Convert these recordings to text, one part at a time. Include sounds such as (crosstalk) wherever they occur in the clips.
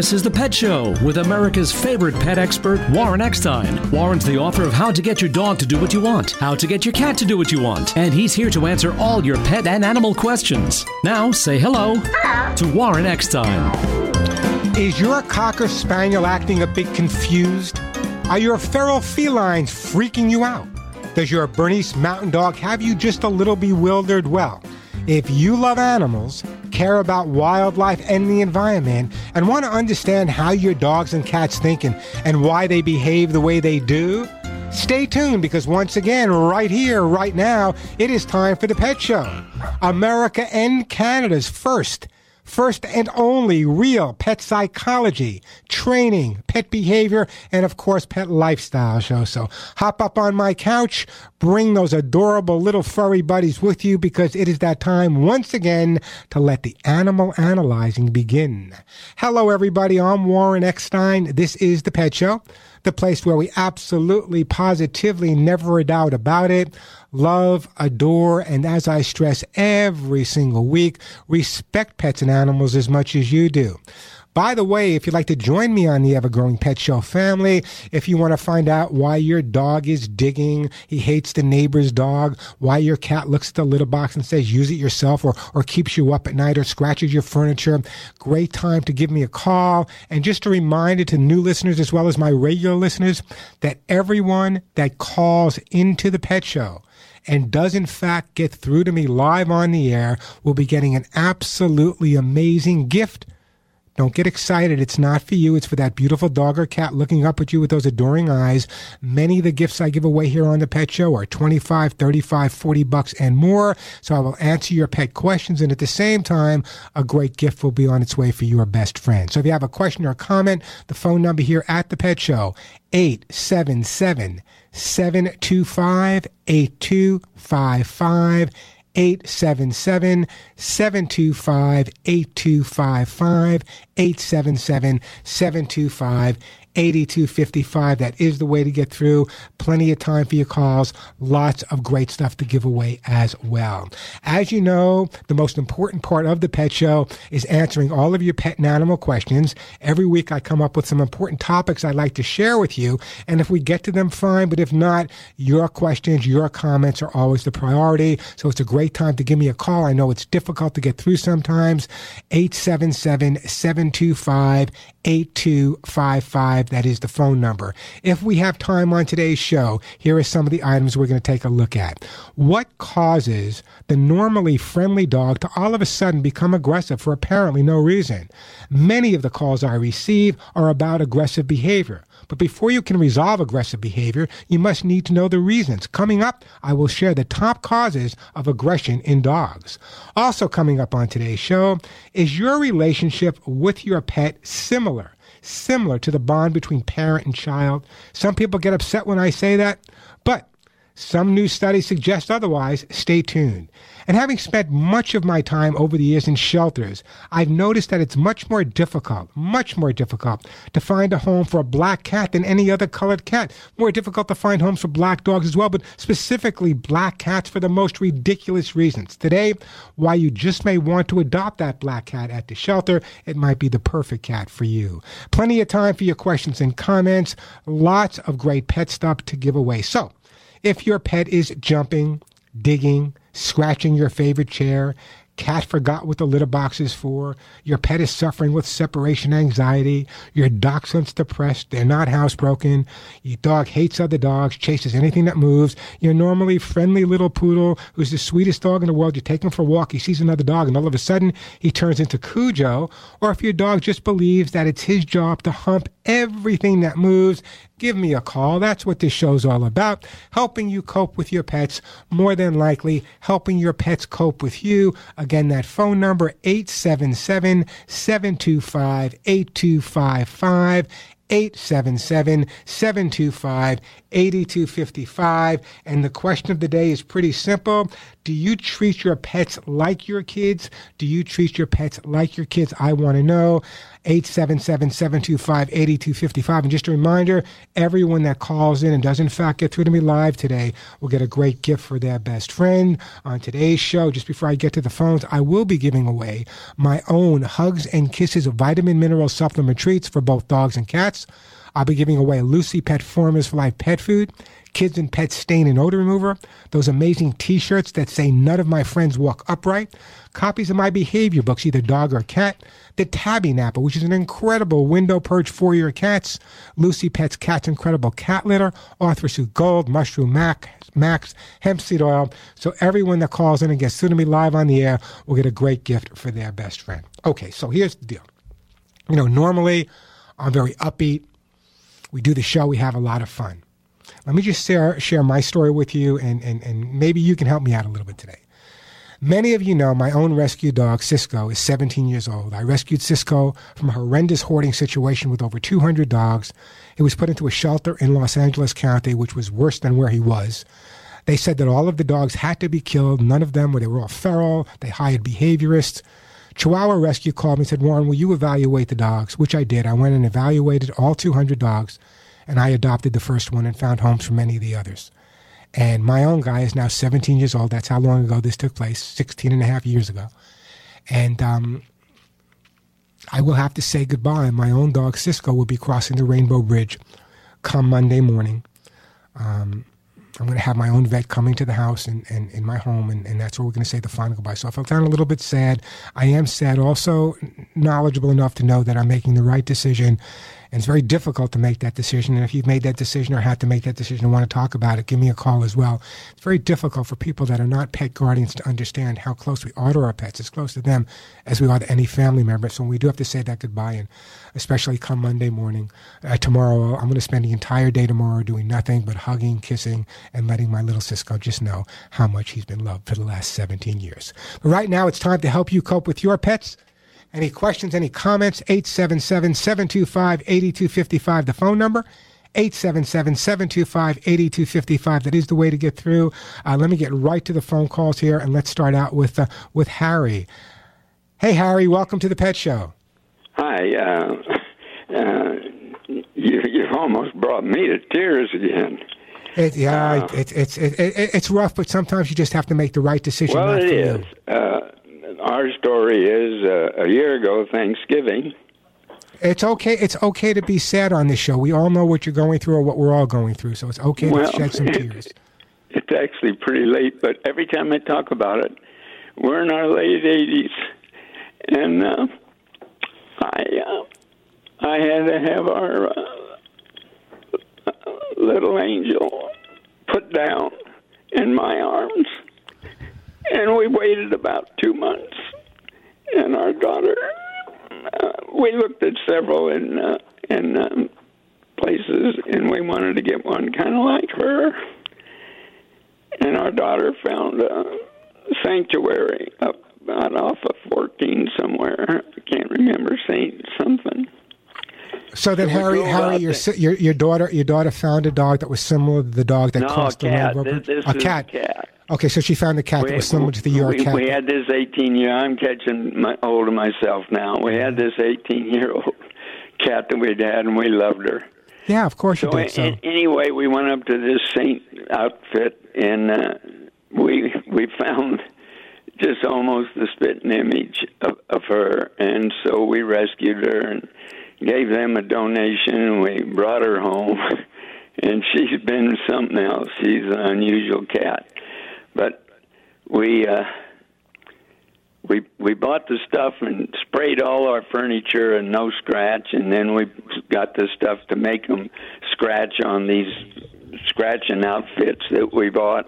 This is The Pet Show with America's favorite pet expert, Warren Eckstein. Warren's the author of How to Get Your Dog to Do What You Want, How to Get Your Cat to Do What You Want, and he's here to answer all your pet and animal questions. Now, say hello, hello. to Warren Eckstein. Is your Cocker Spaniel acting a bit confused? Are your feral felines freaking you out? Does your Bernese Mountain Dog have you just a little bewildered? Well, if you love animals, care about wildlife and the environment, and want to understand how your dogs and cats think and, and why they behave the way they do, stay tuned because once again, right here, right now, it is time for the Pet Show. America and Canada's first first and only real pet psychology, training, pet behavior, and of course, pet lifestyle show. So hop up on my couch, bring those adorable little furry buddies with you because it is that time once again to let the animal analyzing begin. Hello, everybody. I'm Warren Eckstein. This is the Pet Show the place where we absolutely, positively, never a doubt about it, love, adore, and as I stress every single week, respect pets and animals as much as you do. By the way, if you'd like to join me on the Ever Growing Pet Show family, if you want to find out why your dog is digging, he hates the neighbor's dog, why your cat looks at the litter box and says use it yourself or, or keeps you up at night or scratches your furniture, great time to give me a call. And just a reminder to new listeners as well as my regular listeners that everyone that calls into the pet show and does in fact get through to me live on the air will be getting an absolutely amazing gift don't get excited. It's not for you. It's for that beautiful dog or cat looking up at you with those adoring eyes. Many of the gifts I give away here on the Pet Show are 25, 35, 40 bucks and more. So I will answer your pet questions. And at the same time, a great gift will be on its way for your best friend. So if you have a question or a comment, the phone number here at the Pet Show, 877 725 8255. 877 725 8255 877 725 8255. That is the way to get through. Plenty of time for your calls. Lots of great stuff to give away as well. As you know, the most important part of the pet show is answering all of your pet and animal questions. Every week I come up with some important topics I'd like to share with you. And if we get to them, fine. But if not, your questions, your comments are always the priority. So it's a great time to give me a call. I know it's difficult to get through sometimes. 877 725 8255. That is the phone number. If we have time on today's show, here are some of the items we're going to take a look at. What causes the normally friendly dog to all of a sudden become aggressive for apparently no reason? Many of the calls I receive are about aggressive behavior. But before you can resolve aggressive behavior, you must need to know the reasons. Coming up, I will share the top causes of aggression in dogs. Also, coming up on today's show, is your relationship with your pet similar? Similar to the bond between parent and child. Some people get upset when I say that, but some new studies suggest otherwise. Stay tuned. And having spent much of my time over the years in shelters, I've noticed that it's much more difficult, much more difficult to find a home for a black cat than any other colored cat. More difficult to find homes for black dogs as well, but specifically black cats for the most ridiculous reasons. Today, why you just may want to adopt that black cat at the shelter, it might be the perfect cat for you. Plenty of time for your questions and comments. Lots of great pet stuff to give away. So, if your pet is jumping, digging, scratching your favorite chair, cat forgot what the litter box is for, your pet is suffering with separation anxiety, your dachshund's depressed, they're not housebroken, your dog hates other dogs, chases anything that moves, your normally friendly little poodle who's the sweetest dog in the world, you take him for a walk, he sees another dog, and all of a sudden he turns into Cujo, or if your dog just believes that it's his job to hump everything that moves give me a call. That's what this show's all about. Helping you cope with your pets, more than likely helping your pets cope with you. Again, that phone number 877 725 8255. 877 725 8255. And the question of the day is pretty simple. Do you treat your pets like your kids? Do you treat your pets like your kids? I want to know. 877-725-8255. And just a reminder, everyone that calls in and does in fact get through to me live today will get a great gift for their best friend. On today's show, just before I get to the phones, I will be giving away my own Hugs and Kisses vitamin mineral supplement treats for both dogs and cats. I'll be giving away Lucy Pet Formulas for Life pet food, Kids and Pets Stain and Odor Remover, those amazing t shirts that say None of My Friends Walk Upright, copies of my behavior books, either dog or cat, the Tabby Napper, which is an incredible window perch for your cats, Lucy Pet's Cat's Incredible Cat Litter, ArthroSoothe Gold, Mushroom Max, Max, hemp seed oil. So everyone that calls in and gets to me live on the air will get a great gift for their best friend. Okay, so here's the deal. You know, normally I'm very upbeat. We do the show, we have a lot of fun. Let me just share, share my story with you, and, and, and maybe you can help me out a little bit today. Many of you know my own rescue dog, Cisco, is 17 years old. I rescued Cisco from a horrendous hoarding situation with over 200 dogs. He was put into a shelter in Los Angeles County, which was worse than where he was. They said that all of the dogs had to be killed. None of them, were, they were all feral. They hired behaviorists. Chihuahua Rescue called me and said, Warren, will you evaluate the dogs? Which I did. I went and evaluated all 200 dogs, and I adopted the first one and found homes for many of the others. And my own guy is now 17 years old. That's how long ago this took place, 16 and a half years ago. And um, I will have to say goodbye. My own dog, Cisco, will be crossing the Rainbow Bridge come Monday morning. Um, I'm going to have my own vet coming to the house and, and in my home, and, and that's where we're going to say the final goodbye. So I felt down a little bit sad. I am sad, also knowledgeable enough to know that I'm making the right decision and it's very difficult to make that decision. And if you've made that decision or had to make that decision and want to talk about it, give me a call as well. It's very difficult for people that are not pet guardians to understand how close we are to our pets, as close to them as we are to any family member. So we do have to say that goodbye, and especially come Monday morning. Uh, tomorrow, I'm going to spend the entire day tomorrow doing nothing but hugging, kissing, and letting my little Cisco just know how much he's been loved for the last 17 years. But right now, it's time to help you cope with your pets. Any questions, any comments? 877 725 8255, the phone number. 877 725 8255. That is the way to get through. Uh, let me get right to the phone calls here and let's start out with, uh, with Harry. Hey, Harry, welcome to the Pet Show. Hi. Uh, uh you, you've almost brought me to tears again. It, yeah, uh, it, it's it, it, it's rough, but sometimes you just have to make the right decision. Well, it is. Our story is uh, a year ago, Thanksgiving. It's okay. It's okay to be sad on this show. We all know what you're going through or what we're all going through, so it's okay well, to shed some (laughs) tears. it's actually pretty late, but every time I talk about it, we're in our late 80s, and uh, I uh, I had to have our uh, little angel put down in my arms and we waited about two months. And our daughter, uh, we looked at several in uh, in um, places, and we wanted to get one kind of like her. And our daughter found a sanctuary up about off of 14 somewhere. I can't remember Saint something. So then, Harry, Harry, your, your your daughter, your daughter found a dog that was similar to the dog that no, crossed the rainbow. This, this a cat. A cat. Okay, so she found a cat we, that was similar to the York we, cat. We had this 18 year. I'm catching my, hold of myself now. We had this 18 year old (laughs) cat that we'd had, and we loved her. Yeah, of course so you did. So anyway, we went up to this Saint outfit, and uh, we we found (laughs) just almost the spitting image of, of her, and so we rescued her and gave them a donation, and we brought her home. (laughs) and she's been something else. She's an unusual cat. But we uh, we we bought the stuff and sprayed all our furniture and no scratch, and then we got the stuff to make them scratch on these scratching outfits that we bought.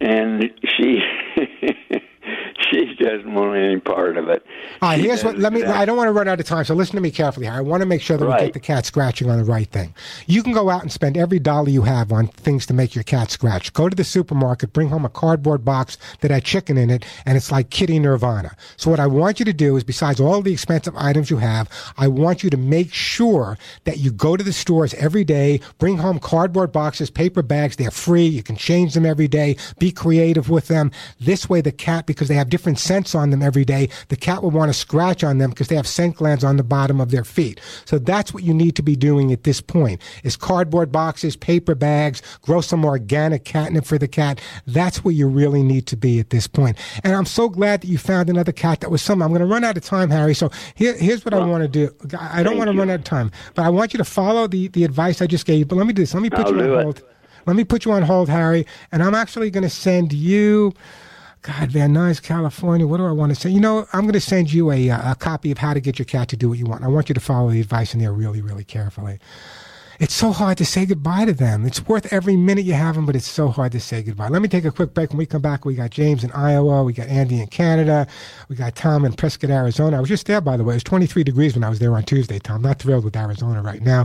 And she (laughs) doesn't want any part of it. All right, here's what. Let me. I don't want to run out of time, so listen to me carefully. I want to make sure that we get the cat scratching on the right thing. You can go out and spend every dollar you have on things to make your cat scratch. Go to the supermarket, bring home a cardboard box that had chicken in it, and it's like kitty nirvana. So what I want you to do is, besides all the expensive items you have, I want you to make sure that you go to the stores every day, bring home cardboard boxes, paper bags. They're free. You can change them every day. Be creative with them. This way, the cat, because they have different scents on them every day, the cat will want to scratch on them because they have scent glands on the bottom of their feet. So that's what you need to be doing at this point: is cardboard boxes, paper bags, grow some organic catnip for the cat. That's where you really need to be at this point. And I'm so glad that you found another cat that was some. I'm going to run out of time, Harry. So here, here's what I want to do. I don't want to run out of time, but I want you to follow the, the advice I just gave you. But let me do this. Let me put I'll you on it. hold. Let me put you on hold, Harry. And I'm actually going to send you. God, Van Nuys, California. What do I want to say? You know, I'm going to send you a, uh, a copy of How to Get Your Cat to Do What You Want. I want you to follow the advice in there really, really carefully. It's so hard to say goodbye to them. It's worth every minute you have them, but it's so hard to say goodbye. Let me take a quick break. When we come back, we got James in Iowa, we got Andy in Canada, we got Tom in Prescott, Arizona. I was just there, by the way. It was 23 degrees when I was there on Tuesday, Tom. Not thrilled with Arizona right now.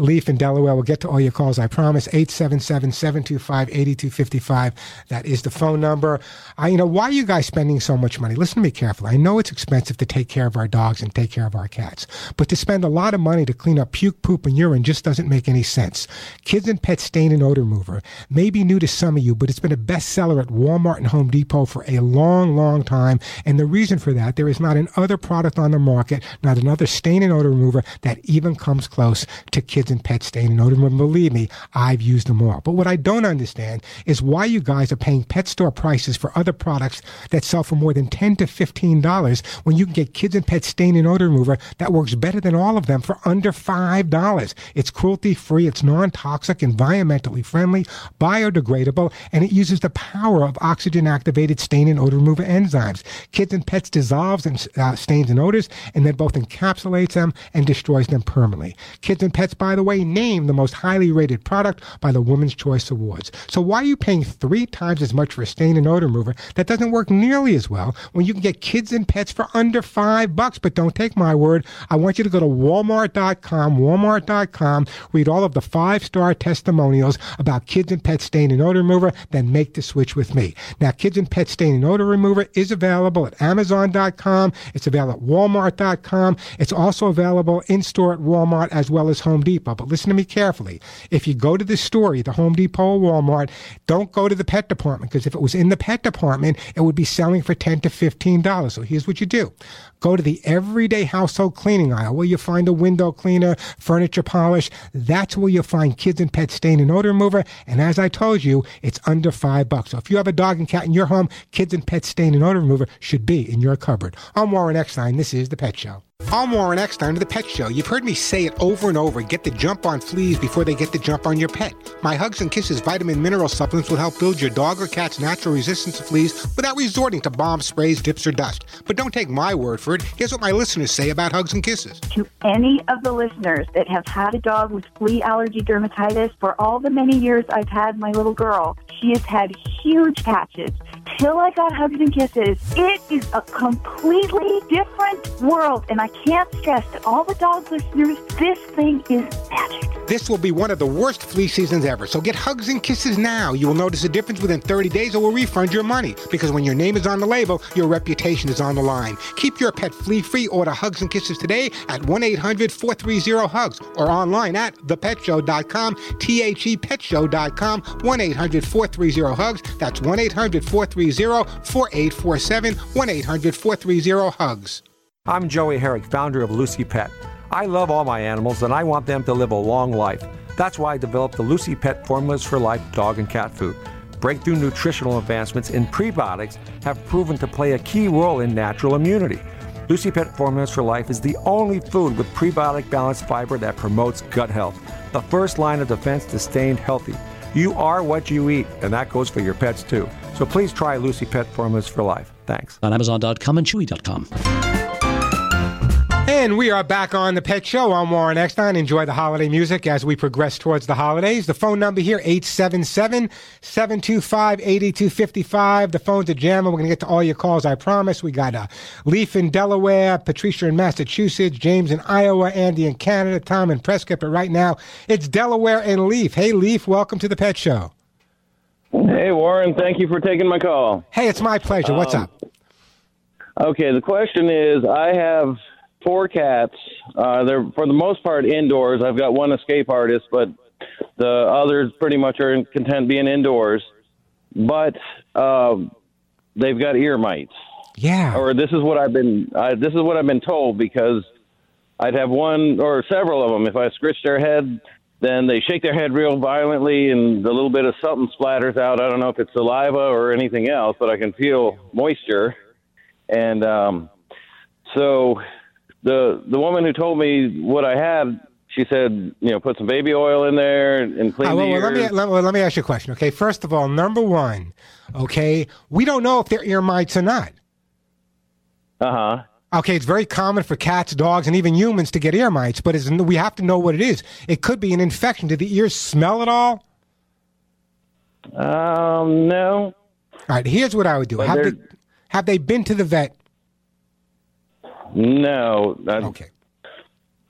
Leaf in Delaware. We'll get to all your calls, I promise. 877-725-8255. That is the phone number. I, you know, why are you guys spending so much money? Listen to me carefully. I know it's expensive to take care of our dogs and take care of our cats, but to spend a lot of money to clean up puke, poop, and urine just doesn't make any sense. Kids and Pet Stain and Odor Remover may be new to some of you, but it's been a bestseller at Walmart and Home Depot for a long, long time. And the reason for that, there is not another product on the market, not another stain and odor remover that even comes close to Kids and Pet Stain and Odor Remover. Believe me, I've used them all. But what I don't understand is why you guys are paying pet store prices for other products that sell for more than 10 to $15 when you can get Kids and Pet Stain and Odor Remover that works better than all of them for under $5. It's cruelty free, it's non toxic, environmentally friendly, biodegradable, and it uses the power of oxygen activated stain and odor remover enzymes. Kids and Pets dissolves and uh, stains and odors and then both encapsulates them and destroys them permanently. Kids and Pets, by the way, named the most highly rated product by the Women's Choice Awards. So why are you paying three times as much for a stain and odor remover that doesn't work nearly as well when you can get Kids and Pets for under five bucks? But don't take my word. I want you to go to walmart.com, walmart.com, read all of the five star testimonials about Kids and Pet Stain and Odor Remover, then make the switch with me. Now, Kids and Pet Stain and Odor Remover is available at Amazon.com. It's available at Walmart.com. It's also available in store at Walmart as well as Home Depot. But listen to me carefully. If you go to the store, either Home Depot or Walmart, don't go to the pet department because if it was in the pet department, it would be selling for 10 to $15. So here's what you do. Go to the everyday household cleaning aisle where you find a window cleaner, furniture polish. That's where you'll find kids and pet stain and odor remover. And as I told you, it's under five bucks. So if you have a dog and cat in your home, kids and pet stain and odor remover should be in your cupboard. I'm Warren Eckstein. This is The Pet Show. I'm Warren Eckstein of The Pet Show. You've heard me say it over and over. Get the jump on fleas before they get the jump on your pet. My Hugs and Kisses vitamin mineral supplements will help build your dog or cat's natural resistance to fleas without resorting to bomb sprays, dips, or dust. But don't take my word for it. Here's what my listeners say about Hugs and Kisses. to any of the listeners that have had a dog with flea allergy dermatitis for all the many years I've had my little girl. She has had huge patches. Till I got hugs and kisses, it is a completely different world. And I can't stress to all the dog listeners, this thing is magic. This will be one of the worst flea seasons ever, so get hugs and kisses now. You will notice a difference within 30 days or we'll refund your money. Because when your name is on the label, your reputation is on the line. Keep your pet flea free. Order hugs and kisses today at 1 800 430 HUGS or online at thepetshow.com, T H E petshow.com, 1 800 430 HUGS. That's 1 800 430 4847, 1 800 430 HUGS. I'm Joey Herrick, founder of Lucy Pet. I love all my animals and I want them to live a long life. That's why I developed the Lucy Pet Formulas for Life dog and cat food. Breakthrough nutritional advancements in prebiotics have proven to play a key role in natural immunity. Lucy Pet Formulas for Life is the only food with prebiotic balanced fiber that promotes gut health, the first line of defense to staying healthy. You are what you eat, and that goes for your pets too. So please try Lucy Pet Formulas for Life. Thanks. On Amazon.com and Chewy.com. And we are back on the Pet Show. I'm Warren Eckstein. Enjoy the holiday music as we progress towards the holidays. The phone number here, 877-725-8255. The phones are jamming. We're going to get to all your calls, I promise. We got uh, Leaf in Delaware, Patricia in Massachusetts, James in Iowa, Andy in Canada, Tom in Prescott. But right now, it's Delaware and Leaf. Hey, Leaf, welcome to the Pet Show. Hey, Warren, thank you for taking my call. Hey, it's my pleasure. What's Um, up? Okay, the question is I have four cats. Uh, they're, for the most part, indoors. I've got one escape artist, but the others pretty much are content being indoors. But um, they've got ear mites. Yeah. or this is what I've been uh, this is what I've been told because I'd have one or several of them. If I scratch their head, then they shake their head real violently, and a little bit of something splatters out. I don't know if it's saliva or anything else, but I can feel moisture. And um, so the the woman who told me what I had, she said, you know, put some baby oil in there and clean Uh, well, the well, let me let, let me ask you a question. Okay, first of all, number one, okay, we don't know if they're ear mites or not. Uh huh. Okay, it's very common for cats, dogs, and even humans to get ear mites, but we have to know what it is. It could be an infection. Do the ears smell at all? Um, no, All right, here's what I would do. Have they, have they been to the vet? No. I, Okay.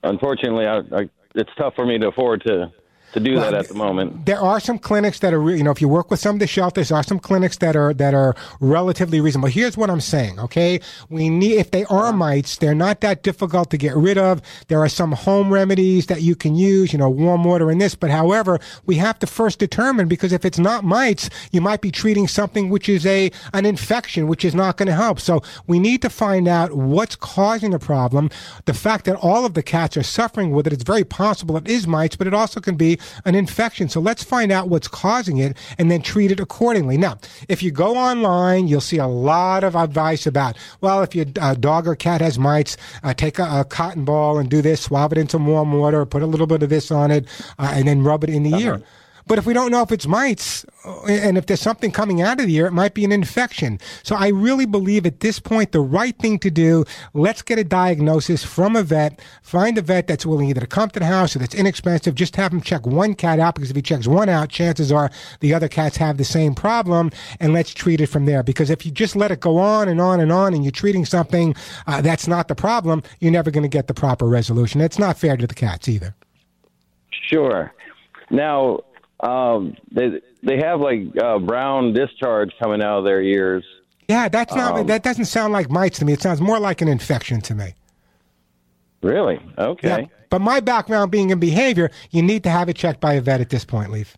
Unfortunately, I, I, it's tough for me to afford to to do that at the moment. There are some clinics that are, re- you know, if you work with some of the shelters, there are some clinics that are that are relatively reasonable. Here's what I'm saying, okay? We need if they are mites, they're not that difficult to get rid of. There are some home remedies that you can use, you know, warm water and this. But however, we have to first determine because if it's not mites, you might be treating something which is a an infection, which is not going to help. So we need to find out what's causing the problem. The fact that all of the cats are suffering with it, it's very possible it is mites, but it also can be an infection. So let's find out what's causing it and then treat it accordingly. Now, if you go online, you'll see a lot of advice about, well, if your uh, dog or cat has mites, uh, take a, a cotton ball and do this, swab it in some warm water, put a little bit of this on it, uh, and then rub it in the ear. But if we don't know if it's mites, uh, and if there's something coming out of the ear, it might be an infection. So I really believe at this point, the right thing to do, let's get a diagnosis from a vet, find a vet that's willing either to come to the house or that's inexpensive, just have him check one cat out, because if he checks one out, chances are the other cats have the same problem, and let's treat it from there. Because if you just let it go on and on and on, and you're treating something uh, that's not the problem, you're never going to get the proper resolution. It's not fair to the cats either. Sure. Now, um, they they have like uh, brown discharge coming out of their ears. Yeah, that's not. Um, that doesn't sound like mites to me. It sounds more like an infection to me. Really? Okay. Yeah. But my background being in behavior, you need to have it checked by a vet at this point, Leaf.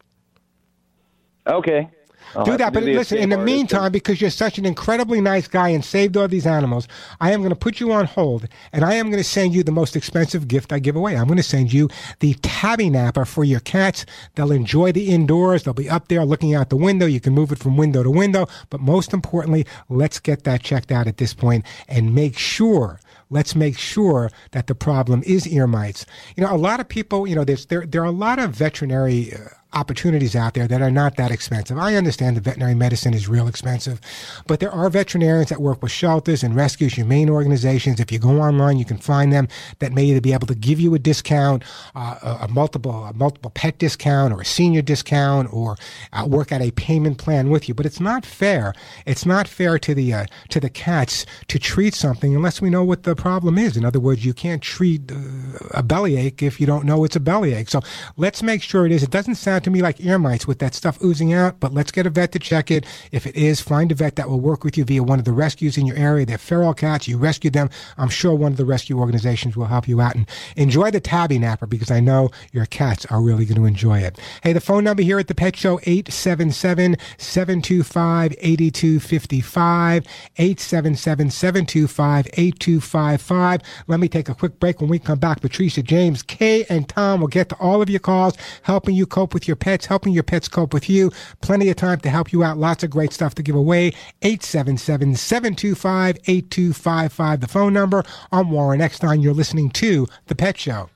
Okay. I'll do that. to But listen, in the meantime, because you're such an incredibly nice guy and saved all these animals, I am going to put you on hold and I am going to send you the most expensive gift I give away. I'm going to send you the tabby napper for your cats. They'll enjoy the indoors. They'll be up there looking out the window. You can move it from window to window. But most importantly, let's get that checked out at this point and make sure let's make sure that the problem is ear mites. You know, a lot of people, you know, there's, there, there are a lot of veterinary uh, opportunities out there that are not that expensive. I understand the veterinary medicine is real expensive, but there are veterinarians that work with shelters and rescues, humane organizations. If you go online, you can find them that may either be able to give you a discount, uh, a, a multiple, a multiple pet discount or a senior discount or uh, work out a payment plan with you. But it's not fair. It's not fair to the, uh, to the cats to treat something unless we know what the problem is. In other words, you can't treat uh, a bellyache if you don't know it's a bellyache. So let's make sure it is. It doesn't sound to me like ear mites with that stuff oozing out, but let's get a vet to check it. If it is, find a vet that will work with you via one of the rescues in your area. They're feral cats. You rescue them. I'm sure one of the rescue organizations will help you out and enjoy the tabby napper because I know your cats are really going to enjoy it. Hey, the phone number here at the Pet Show, 877-725-8255, 877-725-8255. Let me take a quick break. When we come back, Patricia, James, Kay, and Tom will get to all of your calls, helping you cope with your pets, helping your pets cope with you. Plenty of time to help you out. Lots of great stuff to give away. 877-725-8255, the phone number. I'm Warren Eckstein. You're listening to The Pet Show.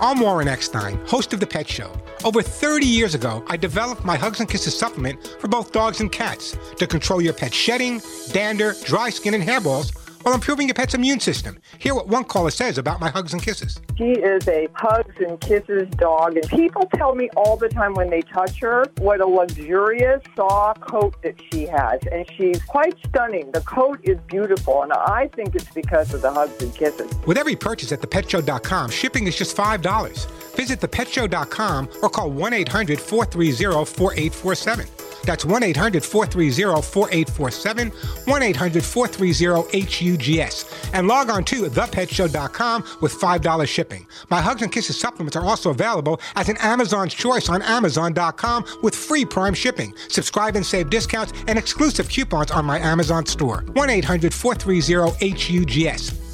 I'm Warren Eckstein, host of The Pet Show. Over 30 years ago, I developed my Hugs and Kisses supplement for both dogs and cats to control your pet's shedding, dander, dry skin, and hairballs while improving your pet's immune system. Hear what one caller says about my hugs and kisses. She is a hugs and kisses dog, and people tell me all the time when they touch her what a luxurious saw coat that she has, and she's quite stunning. The coat is beautiful, and I think it's because of the hugs and kisses. With every purchase at thepetshow.com, shipping is just $5. Visit thepetshow.com or call 1 800 430 4847. That's 1 800 430 4847, 1 800 430 HUGS. And log on to thepetshow.com with $5 shipping. My Hugs and Kisses supplements are also available as an Amazon's Choice on Amazon.com with free Prime shipping. Subscribe and save discounts and exclusive coupons on my Amazon store. 1 800 430 HUGS.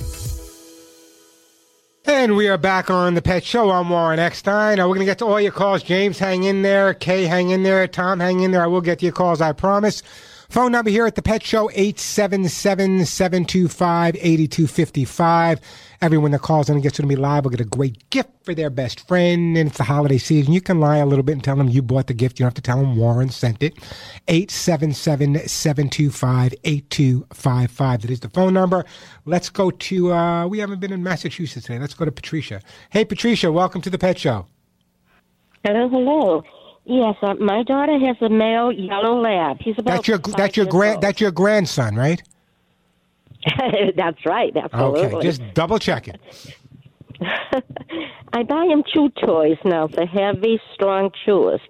And we are back on the Pet Show. I'm Warren Eckstein. We're going to get to all your calls. James, hang in there. Kay, hang in there. Tom, hang in there. I will get to your calls, I promise. Phone number here at the Pet Show, 877-725-8255. Everyone that calls in and gets to me live will get a great gift for their best friend. And it's the holiday season. You can lie a little bit and tell them you bought the gift. You don't have to tell them Warren sent it. 877-725-8255. That is the phone number. Let's go to, uh, we haven't been in Massachusetts today. Let's go to Patricia. Hey, Patricia, welcome to the Pet Show. Hello, hello. Yes, uh, my daughter has a male yellow lab. He's about That's your, that's your grand, old. that's your grandson, right? (laughs) That's right. Absolutely. Okay, just double check it. (laughs) I buy him chew toys now for heavy, strong chewers.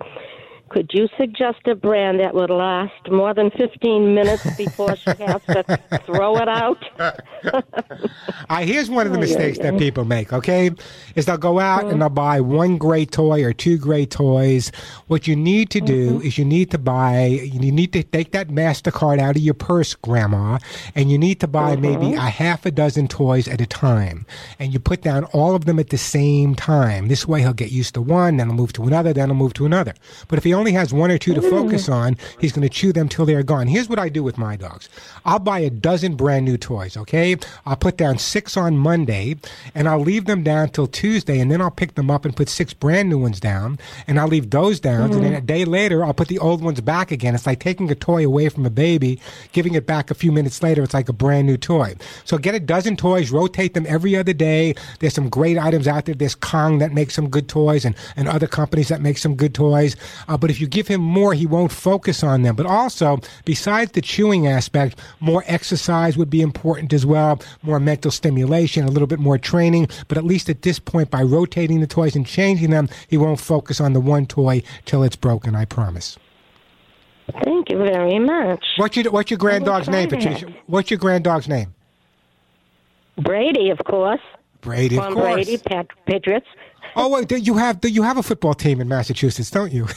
Could you suggest a brand that would last more than 15 minutes before she has to throw it out? (laughs) Uh, here's one of the Oh, mistakes that people make, okay? Is they'll go out and they'll buy one great toy or two great toys. What you need to do Mm-hmm. is you need to buy, you need to take that MasterCard out of your purse, Grandma, and you need to buy maybe Mm-hmm. a half a dozen toys at a time. And you put down all of them at the same time. This way he'll get used to one, then he'll move to another, then he'll move to another. But if he only has one or two to focus on, he's going to chew them till they're gone. Here's what I do with my dogs I'll buy a dozen brand new toys, okay? I'll put down six on Monday, and I'll leave them down till Tuesday, and then I'll pick them up and put six brand new ones down, and I'll leave those down, and then a day later, I'll put the old ones back again. It's like taking a toy away from a baby, giving it back a few minutes later, it's like a brand new toy. So get a dozen toys, rotate them every other day. There's some great items out there. There's Kong that makes some good toys, and, and other companies that make some good toys. Uh, but if you give him more, he won't focus on them. But also, besides the chewing aspect, more exercise would be important as well, more mental stimulation, a little bit more training. But at least at this point, by rotating the toys and changing them, he won't focus on the one toy till it's broken, I promise. Thank you very much. What's your, what's your grand dog's name. Patricia? What's your grand dog's name? Brady, of course. Brady, of From course. Brady, Pat- Patriots. Oh, wait, you have, you have a football team in Massachusetts, don't you? (laughs)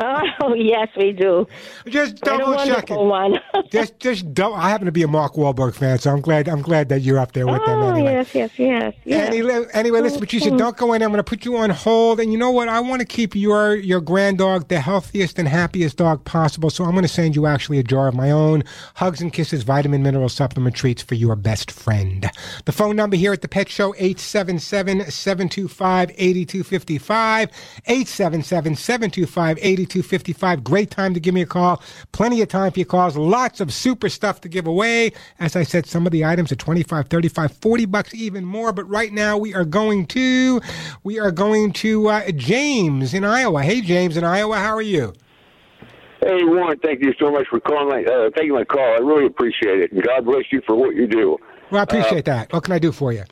Oh, yes, we do. Just double checking. wonderful one. (laughs) just just don't. I happen to be a Mark Wahlberg fan, so I'm glad I'm glad that you're up there with them oh, anyway. yes, yes, yes. yes. Anyway, anyway, listen, Patricia, mm-hmm. don't go in. I'm going to put you on hold. And you know what? I want to keep your your grand dog the healthiest and happiest dog possible. So I'm going to send you actually a jar of my own Hugs and Kisses vitamin mineral supplement treats for your best friend. The phone number here at the Pet Show 877 725 877-725-8255. 877-725-8255. Great time to give me a call. Plenty of time for your calls. Lots of super stuff to give away. As I said, some of the items are 25, 35, 40 bucks, even more. But right now we are going to, we are going to uh, James in Iowa. Hey, James in Iowa, how are you? Hey, Warren, thank you so much for calling my, uh, taking my call. I really appreciate it. And God bless you for what you do. Well, I appreciate that. What can I do for you?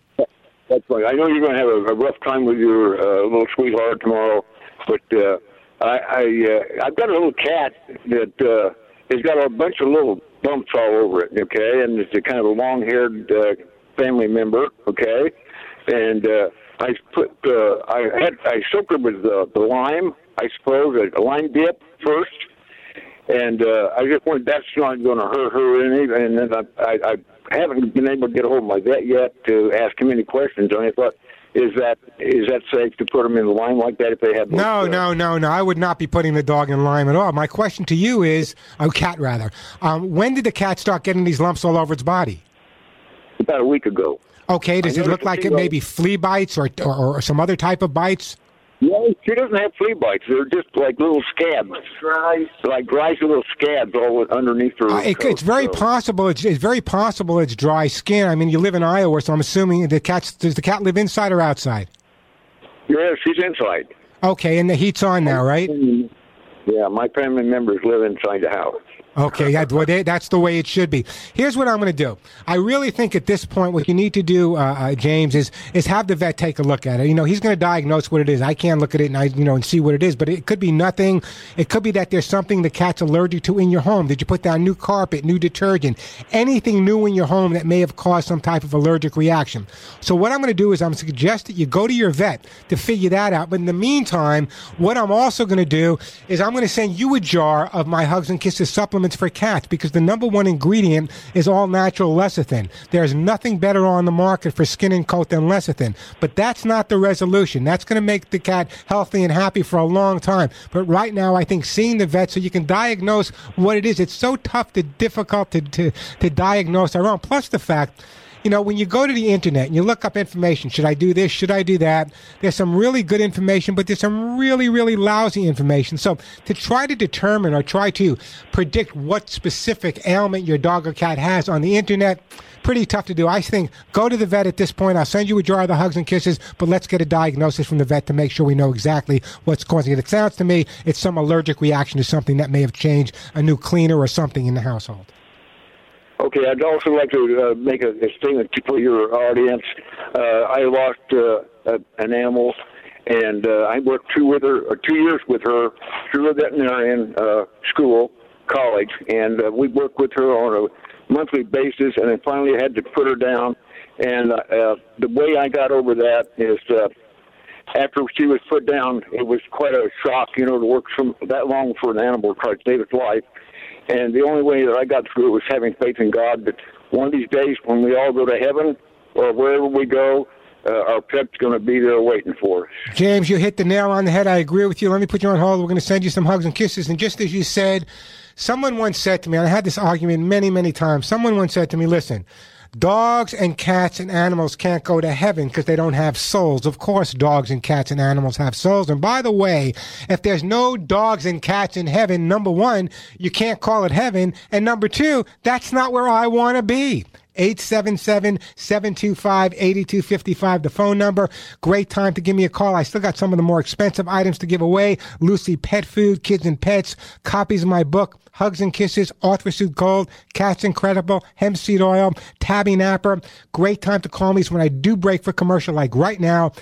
That's right. I know you're going to have a, a rough time with your uh, little sweetheart tomorrow, but uh, I, I uh, I've got a little cat that uh, has got a bunch of little bumps all over it. Okay, and it's a kind of a long-haired uh, family member. Okay, and uh, I put uh, I had I soaked her with uh, the lime. I suppose a, lime dip first, and uh, I just wanted that's not going to hurt her any. And then I, I, I haven't been able to get a hold of my vet yet to ask him any questions. And I thought, is that is that safe to put them in the lime like that if they have No, no, no, no. I would not be putting the dog in lime at all. My question to you is, oh, cat rather. Um, when did the cat start getting these lumps all over its body? about a week ago? Okay, does I it look like it may be flea bites or, or, or some other type of bites? No, she doesn't have flea bites. They're just like little scabs, dry, like dry little scabs all underneath her. Uh, it, coat, it's very so. possible. It's, it's very possible it's dry skin. I mean, you live in Iowa, so I'm assuming the cat. Does the cat live inside or outside? Yeah, she's inside. Okay, and the heat's on now, right? Yeah, my family members live inside the house. Okay, yeah, they, that's the way it should be. Here's what I'm going to do. I really think at this point, what you need to do, uh, uh, James, is is have the vet take a look at it. You know, he's going to diagnose what it is. I can't look at it and I, you know, and see what it is, but it could be nothing. It could be that there's something the cat's allergic to in your home. Did you put down new carpet, new detergent, anything new in your home that may have caused some type of allergic reaction? So what I'm going to do is I'm suggest that you go to your vet to figure that out. But in the meantime, what I'm also going to do is I'm going to send you a jar of my Hugs and Kisses supplements for cats because the number one ingredient is all natural lecithin. There's nothing better on the market for skin and coat than lecithin. But that's not the resolution. That's going to make the cat healthy and happy for a long time. But right now, I think seeing the vet so you can diagnose what it is, it's so tough to difficult to, to, to diagnose our own. Plus the fact you know, when you go to the internet and you look up information, should I do this? Should I do that? There's some really good information, but there's some really, really lousy information. So to try to determine or try to predict what specific ailment your dog or cat has on the internet, pretty tough to do. I think go to the vet at this point. I'll send you a jar of the hugs and kisses, but let's get a diagnosis from the vet to make sure we know exactly what's causing it. It sounds to me it's some allergic reaction to something that may have changed a new cleaner or something in the household. Okay, I'd also like to uh, make a, a statement for your audience. Uh, I lost uh, an animal, and uh, I worked two with her, or two years with her through a veterinarian uh, school, college, and uh, we worked with her on a monthly basis, and then finally had to put her down. And uh, uh, the way I got over that is. Uh, after she was put down, it was quite a shock, you know, to work from that long for an animal to try to save its life. And the only way that I got through it was having faith in God that one of these days when we all go to heaven or wherever we go, uh, our pet's going to be there waiting for us. James, you hit the nail on the head. I agree with you. Let me put you on hold. We're going to send you some hugs and kisses. And just as you said, someone once said to me, and I had this argument many, many times. Someone once said to me, listen, Dogs and cats and animals can't go to heaven because they don't have souls. Of course, dogs and cats and animals have souls. And by the way, if there's no dogs and cats in heaven, number one, you can't call it heaven. And number two, that's not where I want to be. 877-725-8255, the phone number. Great time to give me a call. I still got some of the more expensive items to give away. Lucy Pet Food, Kids and Pets, copies of my book, Hugs and Kisses, ArthroSoothe Gold, Cats Incredible, Hemp Seed Oil, Tabby Napper. Great time to call me is when I do break for commercial like right now.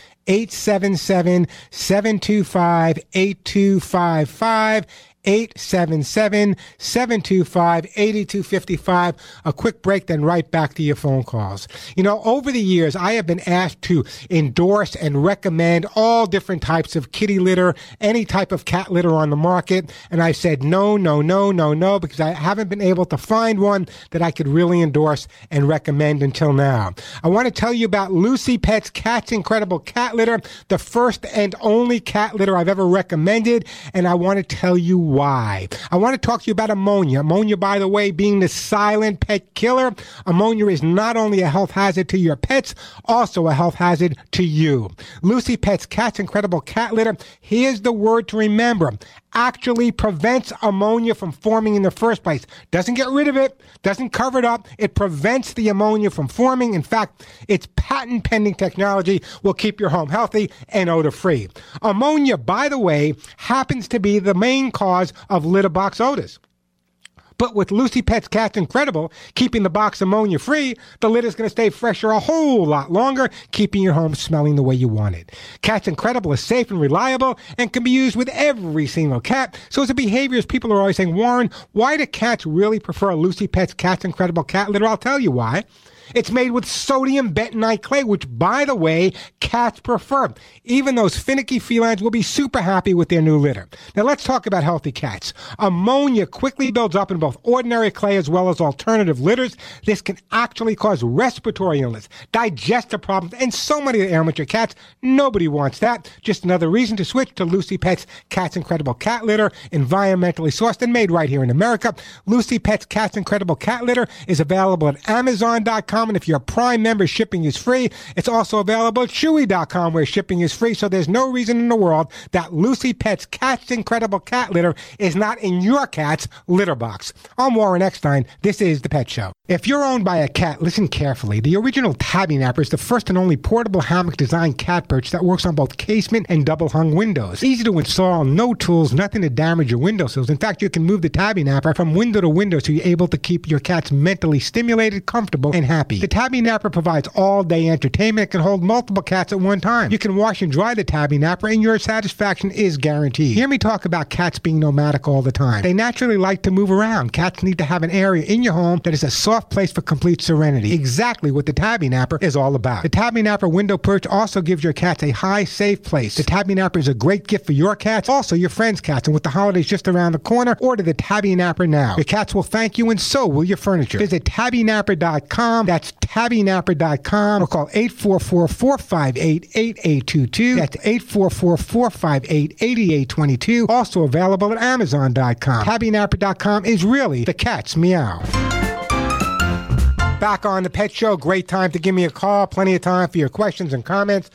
877-725-8255. 877-725-8255. A quick break, then right back to your phone calls. You know, over the years, I have been asked to endorse and recommend all different types of kitty litter, any type of cat litter on the market. And I said, no, no, no, no, no, because I haven't been able to find one that I could really endorse and recommend until now. I want to tell you about Lucy Pet's Cat's Incredible Cat Litter, the first and only cat litter I've ever recommended. And I want to tell you why. I want to talk to you about ammonia. Ammonia, by the way, being the silent pet killer. Ammonia is not only a health hazard to your pets, also a health hazard to you. Lucy Pet's Cat's Incredible Cat Litter. Here's the word to remember actually prevents ammonia from forming in the first place. Doesn't get rid of it, doesn't cover it up. It prevents the ammonia from forming. In fact, its patent pending technology will keep your home healthy and odor free. Ammonia, by the way, happens to be the main cause of litter box odors. But with Lucy Pet's Cat's Incredible, keeping the box ammonia free, the lid is going to stay fresher a whole lot longer, keeping your home smelling the way you want it. Cat's Incredible is safe and reliable and can be used with every single cat. So as a behaviorist, people are always saying, Warren, why do cats really prefer Lucy Pet's Cat's Incredible cat litter? I'll tell you why. It's made with sodium bentonite clay, which, by the way, cats prefer. Even those finicky felines will be super happy with their new litter. Now let's talk about healthy cats. Ammonia quickly builds up in both ordinary clay as well as alternative litters. This can actually cause respiratory illness, digestive problems, and so many your cats. Nobody wants that. Just another reason to switch to Lucy Pet's Cat's Incredible Cat Litter, environmentally sourced and made right here in America. Lucy Pet's Cat's Incredible Cat Litter is available at Amazon.com Chewy.com. And if you're a Prime member, shipping is free. It's also available at Chewy.com where shipping is free. So there's no reason in the world that Lucy Pet's Cat's Incredible Cat Litter is not in your cat's litter box. I'm Warren Eckstein. This is The Pet Show. If you're owned by a cat, listen carefully. The original Tabby Napper is the first and only portable hammock designed cat perch that works on both casement and double hung windows. Easy to install, no tools, nothing to damage your windowsills. In fact, you can move the Tabby Napper from window to window so you're able to keep your cats mentally stimulated, comfortable, and happy. The Tabby Napper provides all day entertainment. It can hold multiple cats at one time. You can wash and dry the Tabby Napper, and your satisfaction is guaranteed. Hear me talk about cats being nomadic all the time. They naturally like to move around. Cats need to have an area in your home that is a soft place for complete serenity. Exactly what the Tabby Napper is all about. The Tabby Napper window perch also gives your cats a high, safe place. The Tabby Napper is a great gift for your cats, also your friends' cats. And with the holidays just around the corner, order the Tabby Napper now. Your cats will thank you, and so will your furniture. Visit tabbynapper.com. That's tabbynapper.com or call 844-458-8822. That's 844-458-8822. Also available at amazon.com. Tabbynapper.com is really the cat's meow. Back on the Pet Show. Great time to give me a call. Plenty of time for your questions and comments.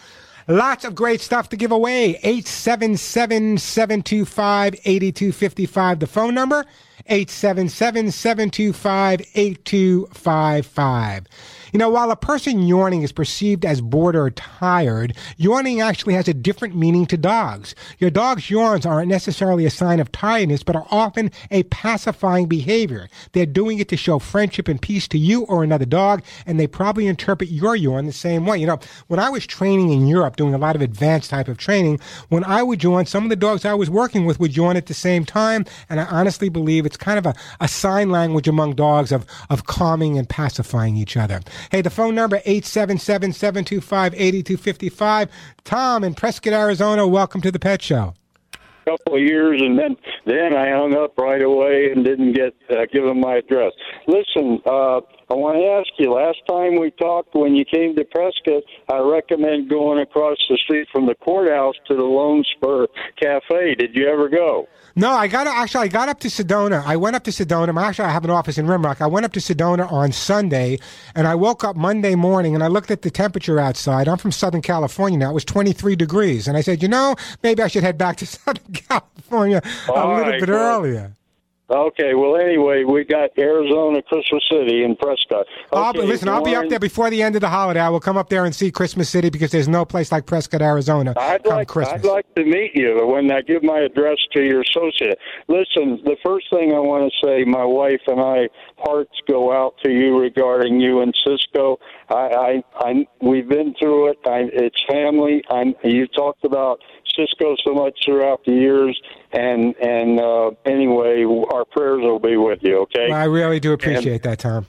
Lots of great stuff to give away. 877 725 8255, the phone number. 877 725 8255. You know, while a person yawning is perceived as bored or tired, yawning actually has a different meaning to dogs. Your dog's yawns aren't necessarily a sign of tiredness, but are often a pacifying behavior. They're doing it to show friendship and peace to you or another dog, and they probably interpret your yawn the same way. You know, when I was training in Europe, doing a lot of advanced type of training, when I would yawn, some of the dogs I was working with would yawn at the same time, and I honestly believe it's kind of a, a sign language among dogs of, of calming and pacifying each other. Hey, the phone number 877-725-8255. Tom in Prescott, Arizona, welcome to the Pet Show. couple of years, and then then I hung up right away and didn't get uh, give them my address. Listen, uh, I want to ask you. Last time we talked, when you came to Prescott, I recommend going across the street from the courthouse to the Lone Spur Cafe. Did you ever go? No, I got actually. I got up to Sedona. I went up to Sedona. Actually, I have an office in Rimrock. I went up to Sedona on Sunday, and I woke up Monday morning and I looked at the temperature outside. I'm from Southern California now. It was 23 degrees, and I said, you know, maybe I should head back to (laughs) Southern California a All little right, bit well, earlier. Okay. Well, anyway, we got Arizona, Christmas City, and Prescott. I'll be, Okay, listen, I'll be up there before the end of the holiday. I will come up there and see Christmas City because there's no place like Prescott, Arizona. I'd like Christmas. I'd like to meet you when I give my address to your associate. Listen, the first thing I want to say, my wife and I hearts go out to you regarding you and Cisco. I, I, I we've been through it. I, it's family. I'm, you talked about Cisco so much throughout the years, and and uh, anyway, our prayers will be with you. Okay. I really do appreciate that, Tom.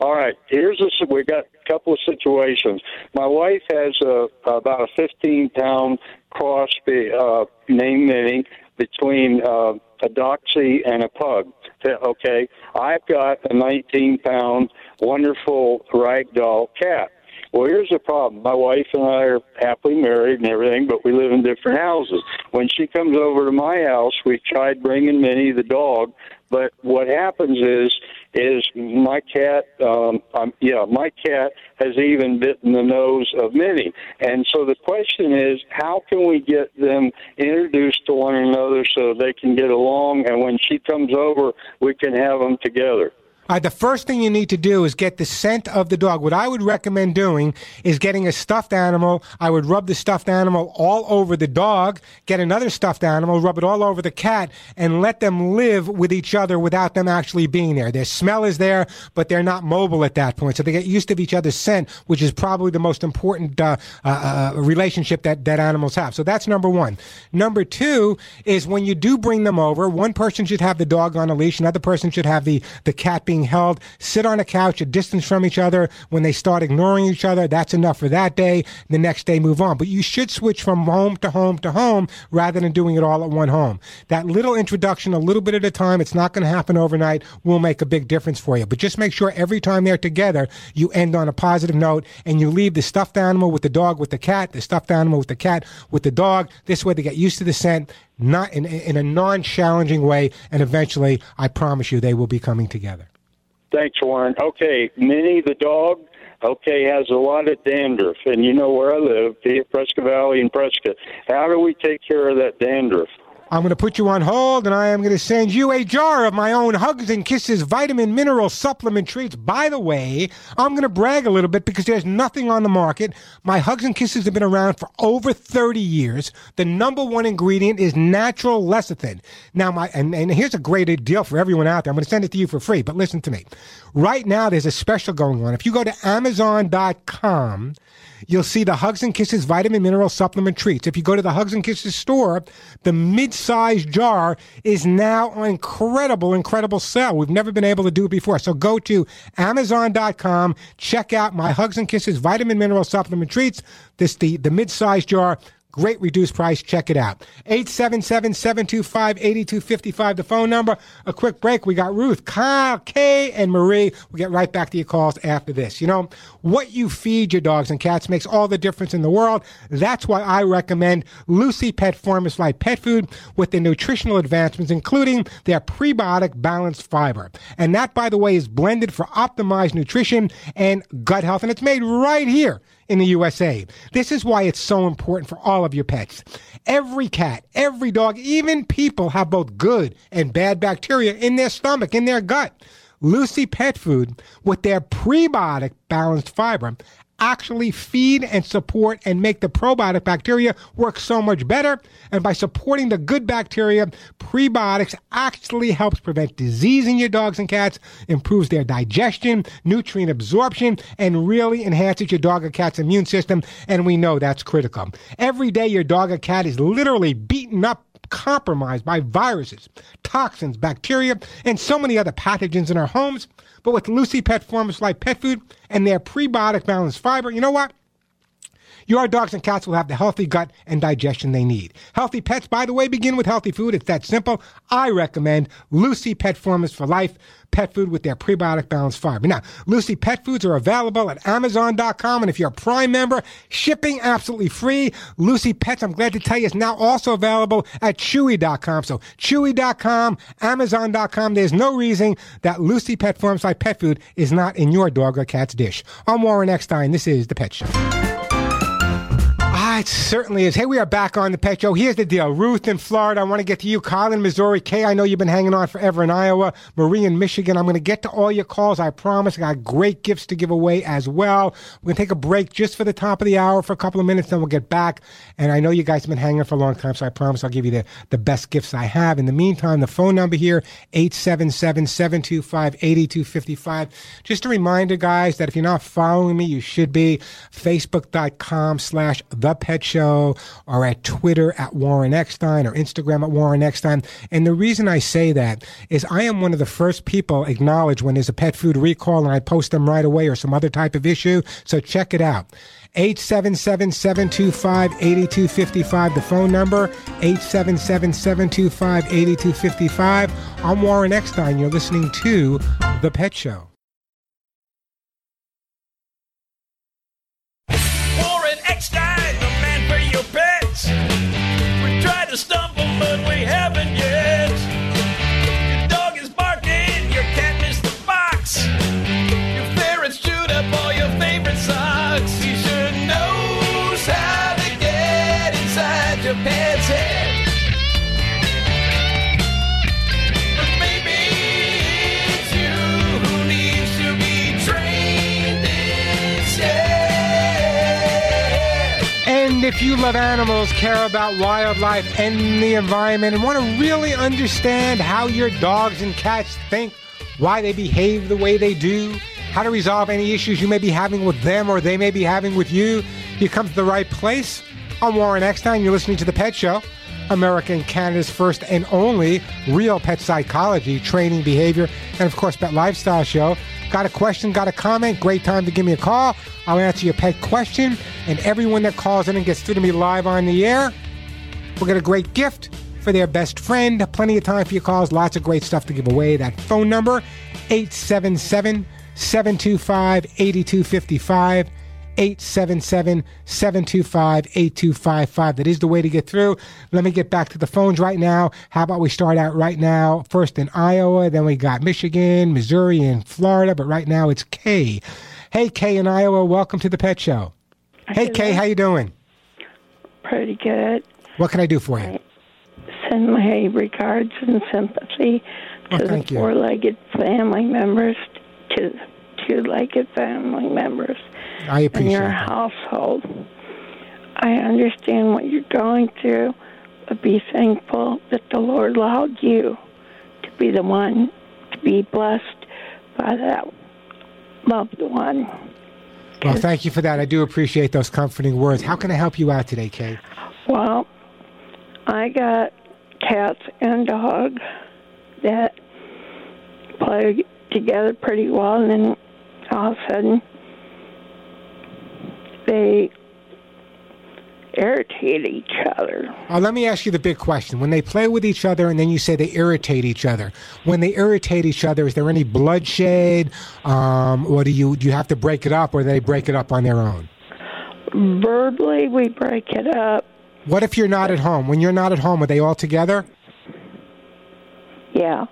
All right. Here's a we got a couple of situations. My wife has a about a 15 pound cross uh, name knitting between uh, a doxy and a pug. Okay. I've got a 19 pound wonderful ragdoll cat. Well, here's the problem. My wife and I are happily married and everything, but we live in different houses. When she comes over to my house, we tried bringing Minnie the dog, but what happens is is my cat um um yeah my cat has even bitten the nose of Minnie and so the question is how can we get them introduced to one another so they can get along and when she comes over we can have them together Uh, the first thing you need to do is get the scent of the dog. What I would recommend doing is getting a stuffed animal. I would rub the stuffed animal all over the dog, get another stuffed animal, rub it all over the cat, and let them live with each other without them actually being there. Their smell is there, but they're not mobile at that point. So they get used to each other's scent, which is probably the most important uh, uh, uh, relationship that, that animals have. So that's number one. Number two is when you do bring them over, one person should have the dog on a leash, another person should have the, the cat being held. Sit on a couch a distance from each other. When they start ignoring each other, that's enough for that day. The next day, move on. But you should switch from home to home to home rather than doing it all at one home. That little introduction, a little bit at a time, it's not going to happen overnight, will make a big difference for you. But just make sure every time they're together, you end on a positive note and you leave the stuffed animal with the dog with the cat, the stuffed animal with the cat with the dog. This way they get used to the scent, not in, in a non-challenging way, and eventually, I promise you, they will be coming together. Thanks, Warren. Okay, Minnie the dog. okay, has a lot of dandruff, and you know where I live, the Prescott Valley in Prescott. How do we take care of that dandruff? I'm going to put you on hold and I am going to send you a jar of my own Hugs and Kisses vitamin mineral supplement treats. By the way, I'm going to brag a little bit because there's nothing on the market. My Hugs and Kisses have been around for over 30 years. The number one ingredient is natural lecithin. Now, my, and, and here's a great deal for everyone out there. I'm going to send it to you for free, but listen to me. Right now, there's a special going on. If you go to Amazon.com, you'll see the Hugs and Kisses vitamin mineral supplement treats. If you go to the Hugs and Kisses store, the mid-sized jar is now an incredible, incredible sale. We've never been able to do it before. So go to Amazon.com, check out my Hugs and Kisses vitamin mineral supplement treats. This the the mid-sized jar. Great reduced price. Check it out. 877-725-8255, the phone number. A quick break. We got Ruth, Kyle, Kay, and Marie. We'll get right back to your calls after this. You know, what you feed your dogs and cats makes all the difference in the world. That's why I recommend Lucy Pet Formulas like pet food with the nutritional advancements, including their prebiotic balanced fiber. And that, by the way, is blended for optimized nutrition and gut health. And it's made right here in the USA. This is why it's so important for all of your pets. Every cat, every dog, even people have both good and bad bacteria in their stomach, in their gut. Lucy Pet Food, with their prebiotic balanced fiber, actually feed and support and make the probiotic bacteria work so much better. And by supporting the good bacteria, prebiotics actually helps prevent disease in your dogs and cats, improves their digestion, nutrient absorption, and really enhances your dog or cat's immune system. And we know that's critical. Every day your dog or cat is literally beaten up compromised by viruses, toxins, bacteria, and so many other pathogens in our homes. But with Lucy Pet Formulas like pet food and their prebiotic balanced fiber, you know what? Your dogs and cats will have the healthy gut and digestion they need. Healthy pets, by the way, begin with healthy food. It's that simple. I recommend Lucy Pet Formulas for Life pet food with their prebiotic balanced fiber. Now, Lucy Pet Foods are available at Amazon.com, and if you're a Prime member, shipping absolutely free. Lucy Pets, I'm glad to tell you, is now also available at Chewy.com. So Chewy.com, Amazon.com. There's no reason that Lucy Pet Formulas like pet food is not in your dog or cat's dish. I'm Warren Eckstein. This is the Pet Show. It certainly is. Hey, we are back on the Pet Show. Here's the deal. Ruth in Florida, I want to get to you. Colin in Missouri. Kay, I know you've been hanging on forever in Iowa. Marie in Michigan. I'm going to get to all your calls. I promise. I got great gifts to give away as well. We're going to take a break just for the top of the hour for a couple of minutes, then we'll get back. And I know you guys have been hanging for a long time, so I promise I'll give you the, the best gifts I have. In the meantime, the phone number here, 877-725-8255. Just a reminder, guys, that if you're not following me, you should be. Facebook.com slash The Show or at Twitter at Warren Eckstein or Instagram at Warren Eckstein. And the reason I say that is I am one of the first people acknowledge when there's a pet food recall and I post them right away or some other type of issue. So check it out. 877-725-8255, the phone number, 877-725-8255. I'm Warren Eckstein. You're listening to The Pet Show. If you love animals, care about wildlife and the environment, and want to really understand how your dogs and cats think, why they behave the way they do, how to resolve any issues you may be having with them or they may be having with you, you come to the right place. I'm Warren Eckstein. You're listening to The Pet Show, America and Canada's first and only real pet psychology, training, behavior, and of course, pet lifestyle show. Got a question, got a comment? Great time to give me a call. I'll answer your pet question. And everyone that calls in and gets through to me live on the air, we'll get a great gift for their best friend. Plenty of time for your calls. Lots of great stuff to give away. That phone number, 877 725 8255. 877 725 8255. That is the way to get through. Let me get back to the phones right now. How about we start out right now? First in Iowa, then we got Michigan, Missouri, and Florida, but right now it's Kay. Hey, Kay in Iowa, welcome to the Pet Show. Hey, Kay, how you doing? Pretty good. What can I do for you? Send my regards and sympathy Oh, to the thank you. four-legged family members, to two-legged family members I in your that. household. I understand what you're going through, but be thankful that the Lord allowed you to be the one to be blessed by that loved one. Well, thank you for that. I do appreciate those comforting words. How can I help you out today, Kay? Well, I got cats and dog that play together pretty well, and then all of a sudden they irritate each other. Uh, let me ask you the big question. When they play with each other and then you say they irritate each other, when they irritate each other, is there any bloodshed? Um, or do you, do you have to break it up or do they break it up on their own? Verbally, we break it up. What if you're not at home? When you're not at home, are they all together? Yeah.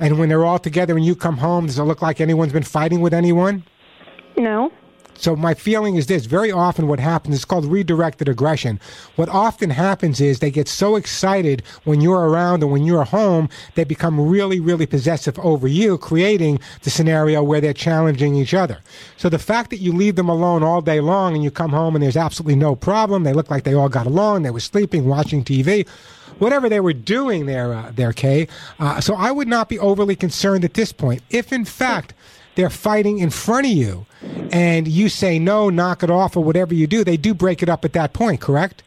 And when they're all together and you come home, does it look like anyone's been fighting with anyone? No. So my feeling is this: very often, what happens is called redirected aggression. What often happens is they get so excited when you're around and when you're home, they become really, really possessive over you, creating the scenario where they're challenging each other. So the fact that you leave them alone all day long and you come home and there's absolutely no problem, they look like they all got along, they were sleeping, watching TV. Whatever they were doing there, uh, there, Kay. Uh, so I would not be overly concerned at this point. If in fact they're fighting in front of you and you say no, knock it off, or whatever you do, they do break it up at that point, correct?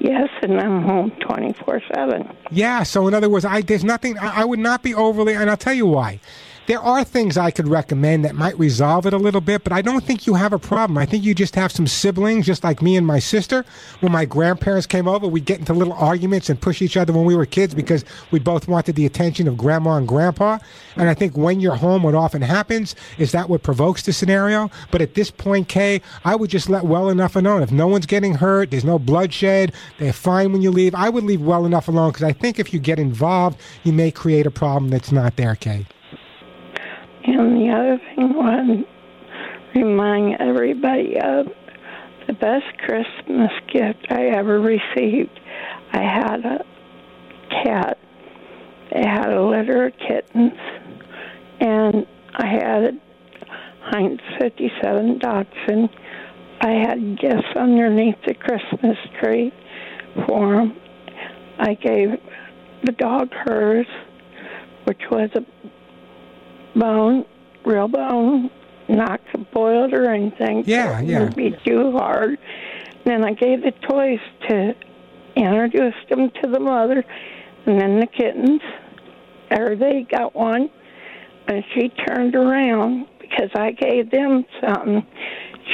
Yes, and I'm home 24 7. Yeah. So in other words, I there's nothing. I, I would not be overly, and I'll tell you why. There are things I could recommend that might resolve it a little bit, but I don't think you have a problem. I think you just have some siblings, just like me and my sister. When my grandparents came over, we'd get into little arguments and push each other when we were kids because we both wanted the attention of grandma and grandpa. And I think when you're home, what often happens is that what provokes the scenario. But at this point, Kay, I would just let well enough alone. If no one's getting hurt, there's no bloodshed, they're fine when you leave, I would leave well enough alone because I think if you get involved, you may create a problem that's not there, Kay. And the other thing to remind everybody of the best Christmas gift I ever received. I had a cat. It had a litter of kittens, and I had a Heinz 57 Dachshund. I had gifts underneath the Christmas tree for him. I gave the dog hers, which was a bone, real bone, not boiled or anything. Yeah, so it yeah. be too hard. Then I gave the toys to introduce them to the mother, and then the kittens. Or they got one, and she turned around because I gave them something.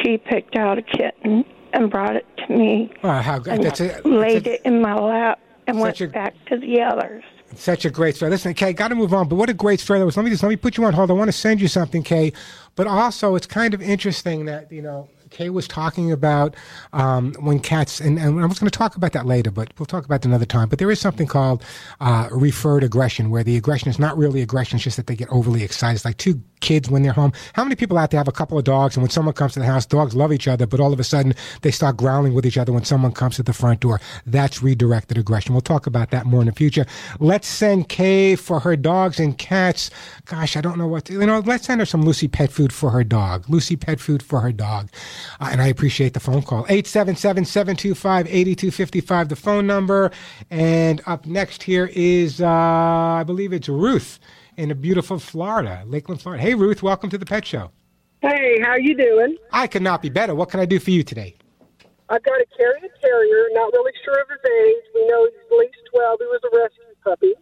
She picked out a kitten and brought it to me. Wow, how good. and That's a, laid it in my lap and went a- back to the others. Such a great story. Listen, Kay, got to move on, but what a great story that was. Let me just let me put you on hold. I want to send you something, Kay. But also, it's kind of interesting that you know Kay was talking about um, when cats, and, and I was going to talk about that later, but we'll talk about it another time. But there is something called uh, referred aggression, where the aggression is not really aggression; it's just that they get overly excited. It's like two kids when they're home. How many people out there have a couple of dogs, and when someone comes to the house, dogs love each other, but all of a sudden they start growling with each other when someone comes to the front door? That's redirected aggression. We'll talk about that more in the future. Let's send Kay for her dogs and cats. Gosh, I don't know what to, you know. Let's send her some Lucy pet food for her dog. Lucy pet food for her dog. Uh, and I appreciate the phone call. 877-725-8255, the phone number. And up next here is, uh, I believe it's Ruth in a beautiful Florida, Lakeland, Florida. Hey, Ruth, welcome to the Pet Show. Hey, how you doing? I could not be better. What can I do for you today? I've got a carrier terrier, not really sure of his age. We know he's at least 12. He was a rescue puppy.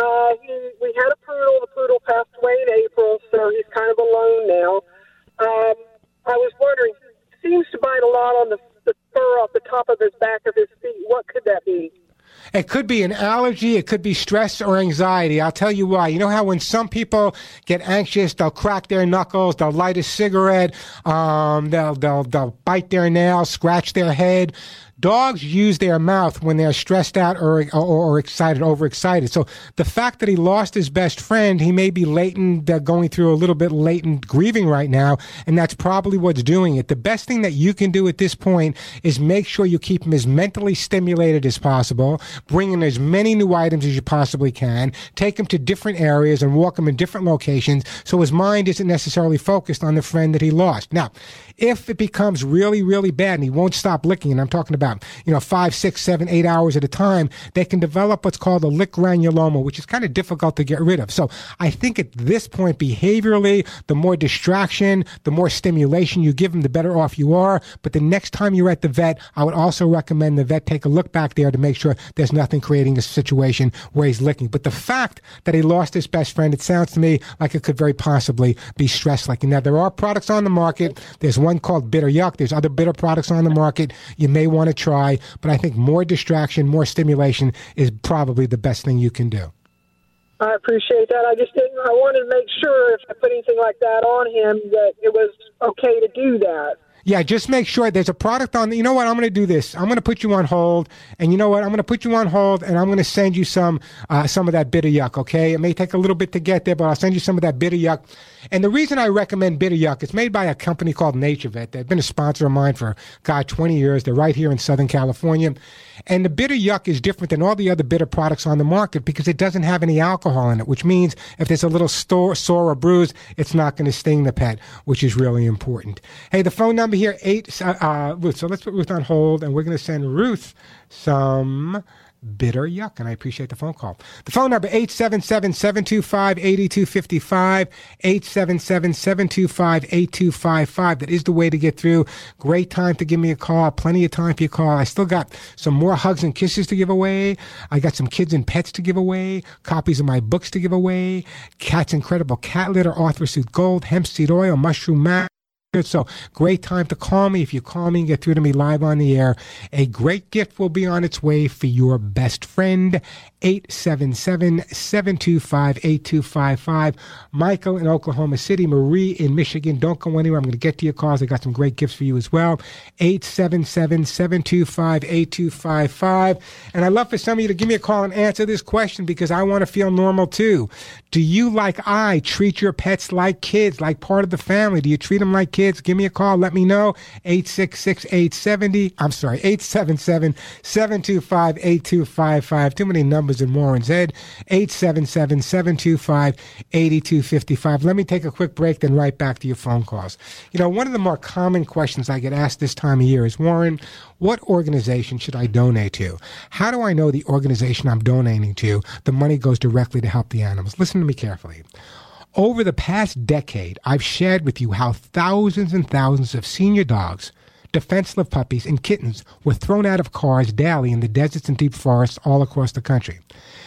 Uh, he, we had a poodle. The poodle passed away in April, so he's kind of alone now. Um, I was wondering, he seems to bite a lot on the, the fur off the top of his back of his feet. What could that be? It could be an allergy. It could be stress or anxiety. I'll tell you why. You know how when some people get anxious, they'll crack their knuckles, they'll light a cigarette, um, they'll, they'll, they'll bite their nails, scratch their head. Dogs use their mouth when they're stressed out or, or, or excited, overexcited. So the fact that he lost his best friend, he may be latent, uh, going through a little bit latent grieving right now, and that's probably what's doing it. The best thing that you can do at this point is make sure you keep him as mentally stimulated as possible, bring in as many new items as you possibly can, take him to different areas and walk him in different locations so his mind isn't necessarily focused on the friend that he lost. Now, if it becomes really, really bad and he won't stop licking, and I'm talking about, you know, five, six, seven, eight hours at a time, they can develop what's called a lick granuloma, which is kind of difficult to get rid of. So I think at this point, behaviorally, the more distraction, the more stimulation you give him, the better off you are. But the next time you're at the vet, I would also recommend the vet take a look back there to make sure there's nothing creating a situation where he's licking. But the fact that he lost his best friend, it sounds to me like it could very possibly be stress like. Now, there are products on the market. There's one called Bitter Yuck. There's other bitter products on the market you may want to try, but I think more distraction, more stimulation is probably the best thing you can do. I appreciate that. I just didn't. I wanted to make sure if I put anything like that on him that it was okay to do that. Yeah, just make sure there's a product on. You know what? I'm going to do this. I'm going to put you on hold, and you know what? I'm going to put you on hold, and I'm going to send you some uh, some of that bitter yuck. Okay, it may take a little bit to get there, but I'll send you some of that bitter yuck. And the reason I recommend bitter yuck, it's made by a company called NatureVet. They've been a sponsor of mine for God 20 years. They're right here in Southern California, and the bitter yuck is different than all the other bitter products on the market because it doesn't have any alcohol in it. Which means if there's a little store, sore or bruise, it's not going to sting the pet, which is really important. Hey, the phone number here eight uh, uh, Ruth. So let's put Ruth on hold, and we're going to send Ruth some bitter yuck. And I appreciate the phone call. The phone number 877-725-8255, 877-725-8255. That is the way to get through. Great time to give me a call. Plenty of time for your call. I still got some more hugs and kisses to give away. I got some kids and pets to give away, copies of my books to give away, Cat's Incredible Cat Litter, ArthroSoothe Gold, hemp seed oil, mushroom mat. So great time to call me. If you call me and get through to me live on the air, a great gift will be on its way for your best friend. 877-725-8255. Michael in Oklahoma City, Marie in Michigan. Don't go anywhere. I'm going to get to your calls. I got some great gifts for you as well. 877-725-8255. And I'd love for some of you to give me a call and answer this question because I want to feel normal too. Do you, like I, treat your pets like kids, like part of the family? Do you treat them like kids? Give me a call. Let me know. 866-870. I'm sorry, 877-725-8255. Too many numbers in Warren's Head. 877-725-8255. Let me take a quick break, then right back to your phone calls. You know, one of the more common questions I get asked this time of year is, Warren, what organization should I donate to? How do I know the organization I'm donating to, the money goes directly to help the animals? Listen to me carefully. Over the past decade, I've shared with you how thousands and thousands of senior dogs, defenseless puppies, and kittens were thrown out of cars daily in the deserts and deep forests all across the country.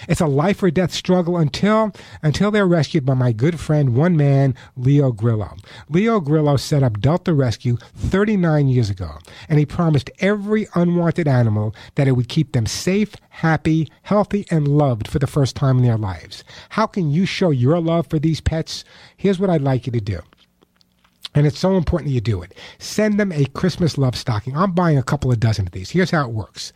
It's a life or death struggle until until they're rescued by my good friend, one man, Leo Grillo. Leo Grillo set up Delta Rescue 39 years ago, and he promised every unwanted animal that it would keep them safe, happy, healthy, and loved for the first time in their lives. How can you show your love for these pets? Here's what I'd like you to do. And it's so important that you do it. Send them a Christmas love stocking. I'm buying a couple of dozen of these. Here's how it works.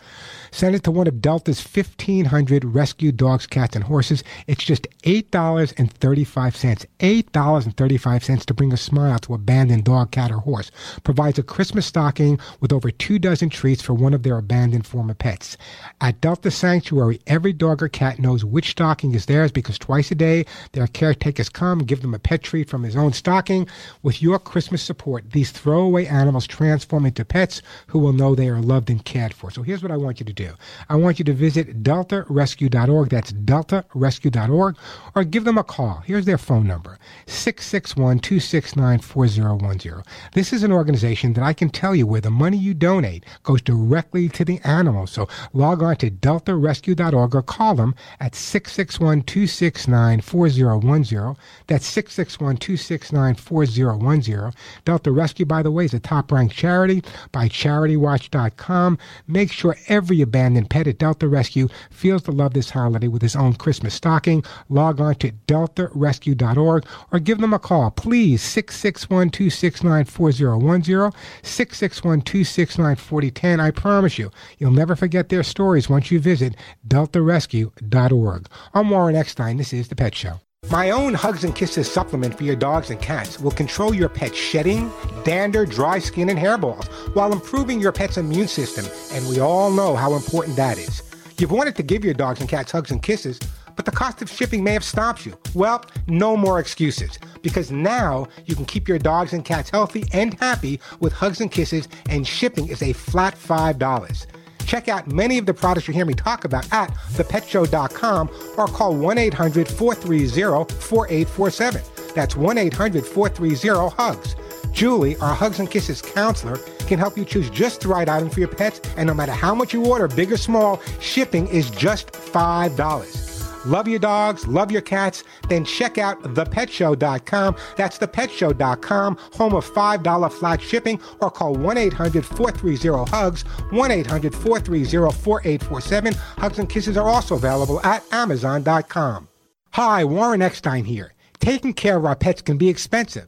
Send it to one of Delta's 1,500 rescued dogs, cats, and horses. It's just $8.35. $8.35 to bring a smile to abandoned dog, cat, or horse. Provides a Christmas stocking with over two dozen treats for one of their abandoned former pets. At Delta Sanctuary, every dog or cat knows which stocking is theirs because twice a day their caretakers come and give them a pet treat from his own stocking. With your Christmas support, these throwaway animals transform into pets who will know they are loved and cared for. So here's what I want you to do. I want you to visit deltarescue.org. That's deltarescue.org. Or give them a call. Here's their phone number 661 269 4010. This is an organization that I can tell you where the money you donate goes directly to the animals. So log on to deltarescue.org or call them at 661 269 4010. That's 661 269 4010. Delta Rescue, by the way, is a top ranked charity by CharityWatch.com. Make sure every abandoned pet at Delta Rescue feels the love this holiday with his own Christmas stocking. Log on to deltarescue.org or give them a call. Please, 661 269 4010, 661 269 4010. I promise you, you'll never forget their stories once you visit deltarescue.org. I'm Warren Eckstein. This is The Pet Show. My own Hugs and Kisses supplement for your dogs and cats will control your pet's shedding, dander, dry skin, and hairballs while improving your pet's immune system, and we all know how important that is. You've wanted to give your dogs and cats hugs and kisses, but the cost of shipping may have stopped you. Well, no more excuses, because now you can keep your dogs and cats healthy and happy with hugs and kisses, and shipping is a flat $5. Check out many of the products you hear me talk about at thepetshow.com or call 1 800 430 4847. That's 1 800 430 HUGS. Julie, our Hugs and Kisses counselor, can help you choose just the right item for your pets, and no matter how much you order, big or small, shipping is just $5. Love your dogs, love your cats, then check out thepetshow.com. That's thepetshow.com, home of $5 flat shipping, or call 1 800 430 HUGS, 1 800 430 4847. Hugs and Kisses are also available at Amazon.com. Hi, Warren Eckstein here. Taking care of our pets can be expensive.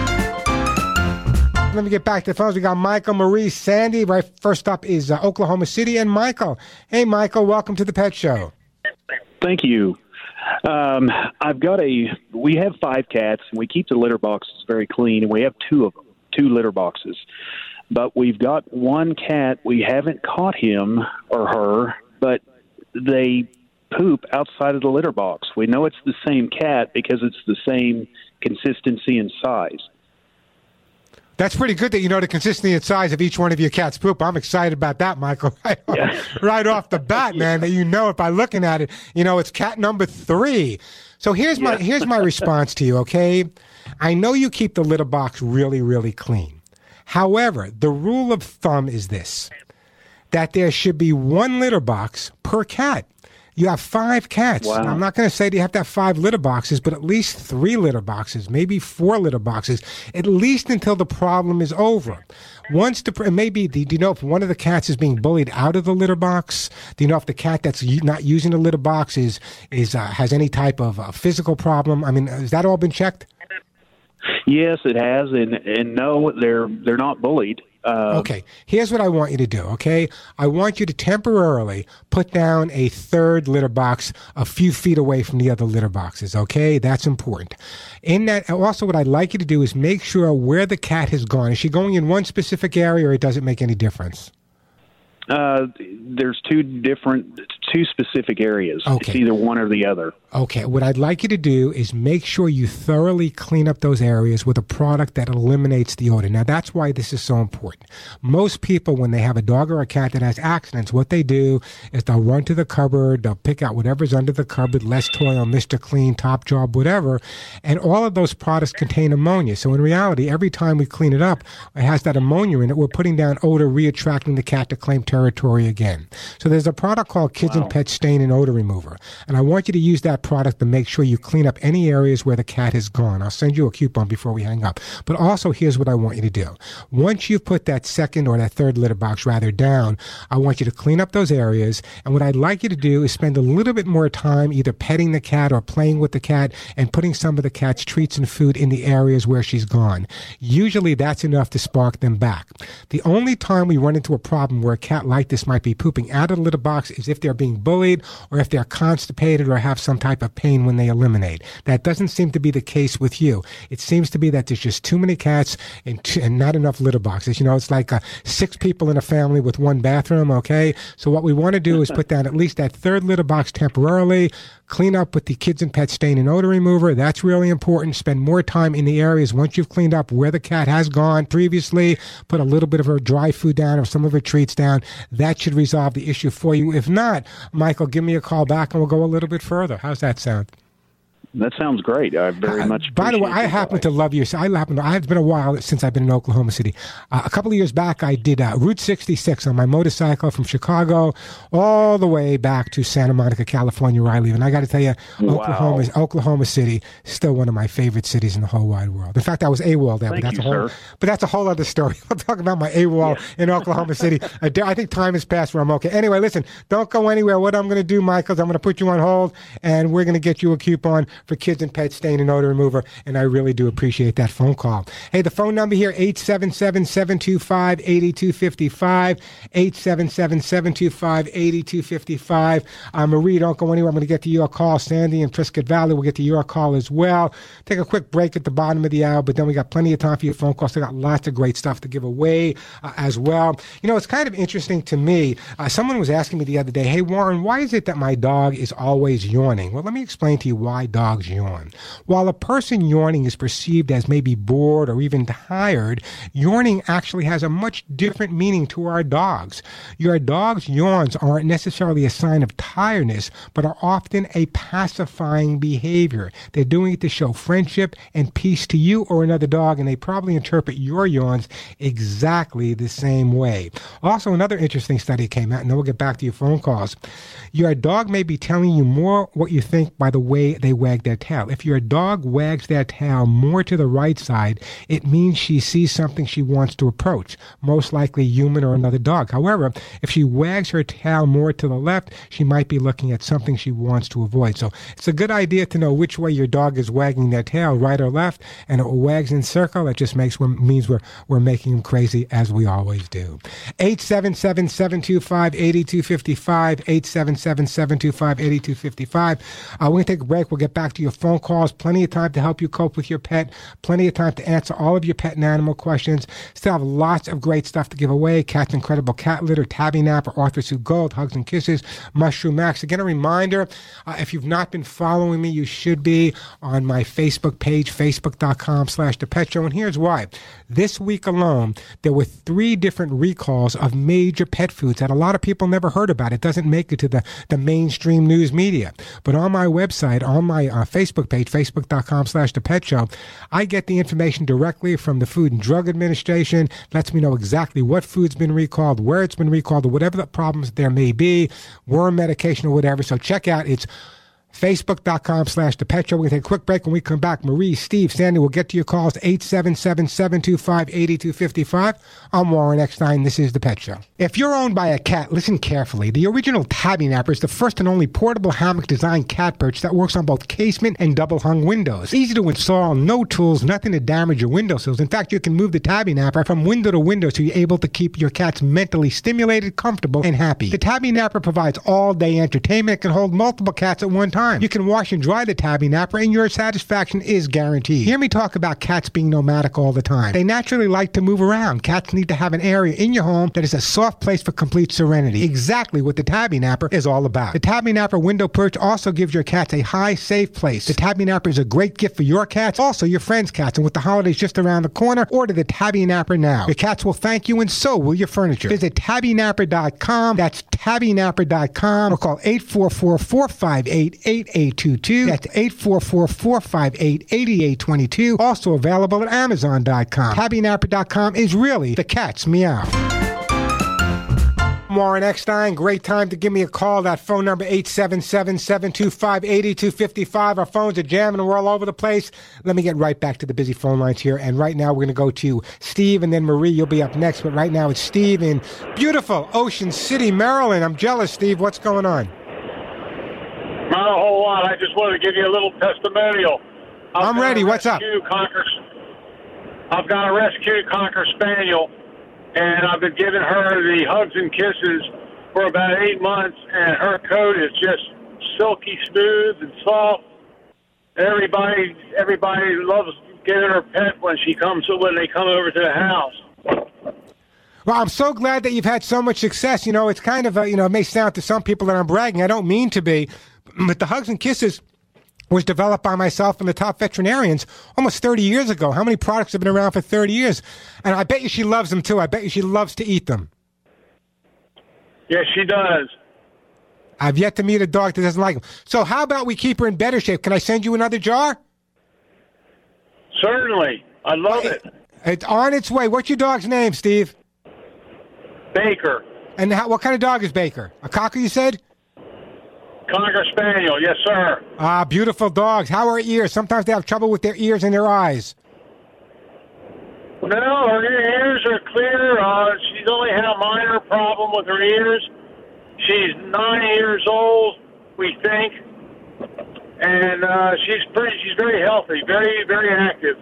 Let me get back to the phones. We got Michael, Marie, Sandy. Right first up is uh, Oklahoma City and Michael. Hey, Michael, welcome to the Pet Show. Thank you. Um, I've got a. We have five cats, and we keep the litter boxes very clean, and we have two of them, two litter boxes. But we've got one cat. We haven't caught him or her, but they poop outside of the litter box. We know it's the same cat because it's the same consistency and size. That's pretty good that you know the consistency and size of each one of your cat's poop. I'm excited about that, Michael. (laughs) Right, off, right off the bat, (laughs) man, that you know it by looking at it. You know, it's cat number three. So here's my here's my (laughs) response to you, okay? I know you keep the litter box really, really clean. However, the rule of thumb is this that there should be one litter box per cat. You have five cats. Wow. I'm not going to say that you have to have five litter boxes, but at least three litter boxes, maybe four litter boxes, at least until the problem is over. Once the maybe do you know if one of the cats is being bullied out of the litter box? Do you know if the cat that's not using the litter box is is uh, has any type of uh, physical problem? I mean, has that all been checked? Yes, it has, and and no, they're they're not bullied. Uh, Okay, here's what I want you to do, okay? I want you to temporarily put down a third litter box a few feet away from the other litter boxes, okay? That's important. In that, also, what I'd like you to do is make sure where the cat has gone. Is she going in one specific area or it doesn't make any difference? Uh, there's two different, two specific areas. It's Okay. either one or the other. Okay, what I'd like you to do is make sure you thoroughly clean up those areas with a product that eliminates the odor. Now, that's why this is so important. Most people, when they have a dog or a cat that has accidents, what they do is they'll run to the cupboard, they'll pick out whatever's under the cupboard, Lestoil, Mr. Clean, Top Job, whatever, and all of those products contain ammonia. So, in reality, every time we clean it up, it has that ammonia in it. We're putting down odor, reattracting the cat to claim territory again. So, there's a product called Kids Pet Stain and Odor Remover, and I want you to use that product to make sure you clean up any areas where the cat has gone. I'll send you a coupon before we hang up. But also, here's what I want you to do. Once you've put that second or that third litter box rather down, I want you to clean up those areas. And what I'd like you to do is spend a little bit more time either petting the cat or playing with the cat and putting some of the cat's treats and food in the areas where she's gone. Usually that's enough to spark them back. The only time we run into a problem where a cat like this might be pooping out of the litter box is if they're being bullied or if they're constipated or have some type of pain when they eliminate. That doesn't seem to be the case with you. It seems to be that there's just too many cats and, and not enough litter boxes. You know, it's like uh, six people in a family with one bathroom, okay? So what we want to do is (laughs) put down at least that third litter box temporarily, Clean up with the kids and pet stain and odor remover. That's really important. Spend more time in the areas once you've cleaned up where the cat has gone previously. Put a little bit of her dry food down or some of her treats down. That should resolve the issue for you. If not, Michael, give me a call back and we'll go a little bit further. How's that sound? That sounds great. I very much. Uh, By the way, I happen to love your. I happen. To, it's been a while since I've been in Oklahoma City. Uh, a couple of years back, I did uh, Route 66 on my motorcycle from Chicago all the way back to Santa Monica, California, where I live. And I got to tell you, Wow. Oklahoma, Oklahoma City, still one of my favorite cities in the whole wide world. In fact, I was AWOL there, Thank but that's you, a whole. sir. But that's a whole other story. (laughs) We'll talk about my AWOL in Oklahoma City. I do- I think time has passed where I'm okay. Anyway, listen, don't go anywhere. What I'm going to do, Michael, is I'm going to put you on hold, and we're going to get you a coupon for kids and pet stain and odor remover. And I really do appreciate that phone call. Hey, the phone number here, 877-725-8255, 877-725-8255. Uh, Marie, don't go anywhere. I'm going to get to your call. Sandy and Prescott Valley will get to your call as well. Take a quick break at the bottom of the hour, but then we got plenty of time for your phone calls. I got lots of great stuff to give away uh, as well. You know, it's kind of interesting to me. Uh, someone was asking me the other day, hey, Warren, why is it that my dog is always yawning? Well, let me explain to you why dogs yawn. While a person yawning is perceived as maybe bored or even tired, yawning actually has a much different meaning to our dogs. Your dog's yawns aren't necessarily a sign of tiredness, but are often a pacifying behavior. They're doing it to show friendship and peace to you or another dog, and they probably interpret your yawns exactly the same way. Also, another interesting study came out, and then we'll get back to your phone calls. Your dog may be telling you more what you think by the way they wag their tail. If your dog wags their tail more to the right side, it means she sees something she wants to approach, most likely human or another dog. However, if she wags her tail more to the left, she might be looking at something she wants to avoid. So it's a good idea to know which way your dog is wagging their tail, right or left, and it wags in circle. It just makes means we're we're making them crazy as we always do. 877-725-8255, 877-725-8255. Uh, we're going to take a break. We'll get back to your phone calls. Plenty of time to help you cope with your pet. Plenty of time to answer all of your pet and animal questions. Still have lots of great stuff to give away. Cat's Incredible Cat Litter, Tabby Napper, ArthroSoothe Gold, Hugs and Kisses, Mushroom Max. Again, a reminder, uh, if you've not been following me, you should be on my Facebook page, facebook.com slash Show. And here's why. This week alone, there were three different recalls of major pet foods that a lot of people never heard about. It doesn't make it to the, the mainstream news media. But on my website, on my uh, Facebook page, facebook.com slash The Pet Show, I get the information directly from the Food and Drug Administration, lets me know exactly what food's been recalled, where it's been recalled, or whatever the problems there may be, worm medication or whatever. So check out it's Facebook.com slash the pet show. We're going to take a quick break when we come back. Marie, Steve, Sandy, we'll get to your calls 877 725 8255. I'm Warren Eckstein. This is The Pet Show. If you're owned by a cat, listen carefully. The original Tabby Napper is the first and only portable hammock designed cat perch that works on both casement and double hung windows. Easy to install, no tools, nothing to damage your windowsills. In fact, you can move the Tabby Napper from window to window so you're able to keep your cats mentally stimulated, comfortable, and happy. The Tabby Napper provides all day entertainment. It can hold multiple cats at one time. You can wash and dry the Tabby Napper, and your satisfaction is guaranteed. Hear me talk about cats being nomadic all the time. They naturally like to move around. Cats need to have an area in your home that is a soft place for complete serenity. Exactly what the Tabby Napper is all about. The Tabby Napper window perch also gives your cats a high, safe place. The Tabby Napper is a great gift for your cats, also your friends' cats, and with the holidays just around the corner, order the Tabby Napper now. Your cats will thank you, and so will your furniture. Visit tabbynapper.com. That's tabbynapper.com or call 844 458 8822. That's 844 458 8822. Also available at Amazon.com. Tabbynapper.com is really the cat's meow. Warren Eckstein, great time to give me a call. That phone number 877-725-8255. Our phones are jamming we're all over the place. Let me get right back to the busy phone lines here. And right now we're going to go to Steve and then Marie. You'll be up next. But right now it's Steve in beautiful Ocean City, Maryland. I'm jealous, Steve. What's going on? Not a whole lot. I just wanted to give you a little testimonial. I've I'm ready. What's up? Cocker, I've got a rescue Cocker Spaniel, and I've been giving her the hugs and kisses for about eight months, and her coat is just silky smooth and soft. Everybody, everybody loves getting her pet when she comes when they come over to the house. Well, I'm so glad that you've had so much success. You know, it's kind of, a, you know, it may sound to some people that I'm bragging. I don't mean to be. But the Hugs and Kisses was developed by myself and the top veterinarians almost 30 years ago. How many products have been around for 30 years? And I bet you she loves them too. I bet you she loves to eat them. Yes, she does. I've yet to meet a dog that doesn't like them. So how about we keep her in better shape? Can I send you another jar? Certainly. I love it. It's on its way. What's your dog's name, Steve? Baker. And how, what kind of dog is Baker? A cocker, you said? Cocker Spaniel. Yes, sir. Ah, beautiful dogs. How are ears? Sometimes they have trouble with their ears and their eyes. No, her ears are clear. Uh, she's only had a minor problem with her ears. She's nine years old, we think, and uh, she's pretty. She's very healthy, very, very active.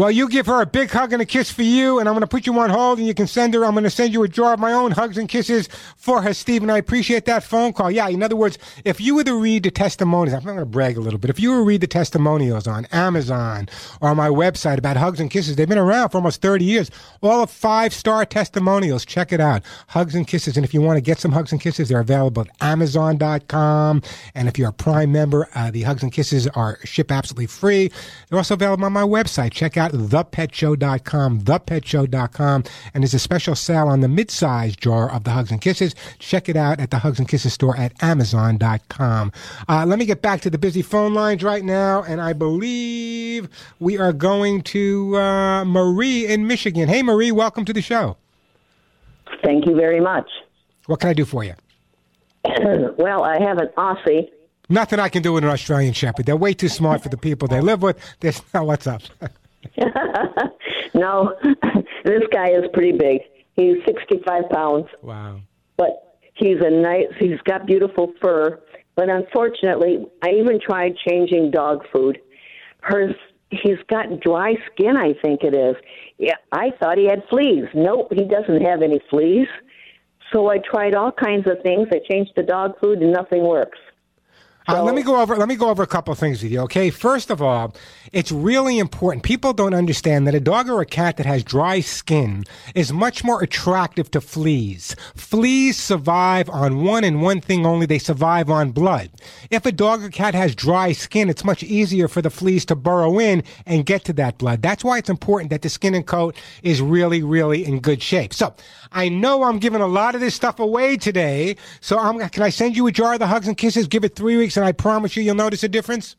Well, you give her a big hug and a kiss for you, and I'm going to put you on hold, and you can send her. I'm going to send you a jar of my own hugs and kisses for her, Steve. And I appreciate that phone call. Yeah, in other words, if you were to read the testimonials, I'm not going to brag a little bit. If you were to read the testimonials on Amazon or on my website about hugs and kisses, they've been around for almost 30 years. All of five star testimonials. Check it out. Hugs and kisses. And if you want to get some hugs and kisses, they're available at Amazon.com. And if you're a Prime member, uh, the hugs and kisses are ship absolutely free. They're also available on my website. Check out thepetshow.com, thepetshow.com. And there's a special sale on the mid-size jar of the Hugs and Kisses. Check it out at the Hugs and Kisses store at amazon.com. Uh, let me get back to the busy phone lines right now. And I believe we are going to uh, Marie in Michigan. Hey, Marie, welcome to the show. Thank you very much. What can I do for you? (clears throat) well, I have an Aussie. Nothing I can do with an Australian Shepherd. They're way too smart for the people they live with. There's, (laughs) what's up? (laughs) (laughs) no, (clears throat) this guy is pretty big. He's 65 pounds. Wow. But he's a nice, he's got beautiful fur. But unfortunately, I even tried changing dog food. Hers, he's got dry skin, I think it is. Yeah, I thought he had fleas. Nope, he doesn't have any fleas. So I tried all kinds of things. I changed the dog food and nothing works. Uh, let me go over. Let me go over a couple of things with you. Okay, first of all, it's really important. People don't understand that a dog or a cat that has dry skin is much more attractive to fleas. Fleas survive on one and one thing only. They survive on blood. If a dog or cat has dry skin, it's much easier for the fleas to burrow in and get to that blood. That's why it's important that the skin and coat is really, really in good shape. So I know I'm giving a lot of this stuff away today. So I'm. Can I send you a jar of the hugs and kisses? Give it three weeks and I promise you you'll notice a difference?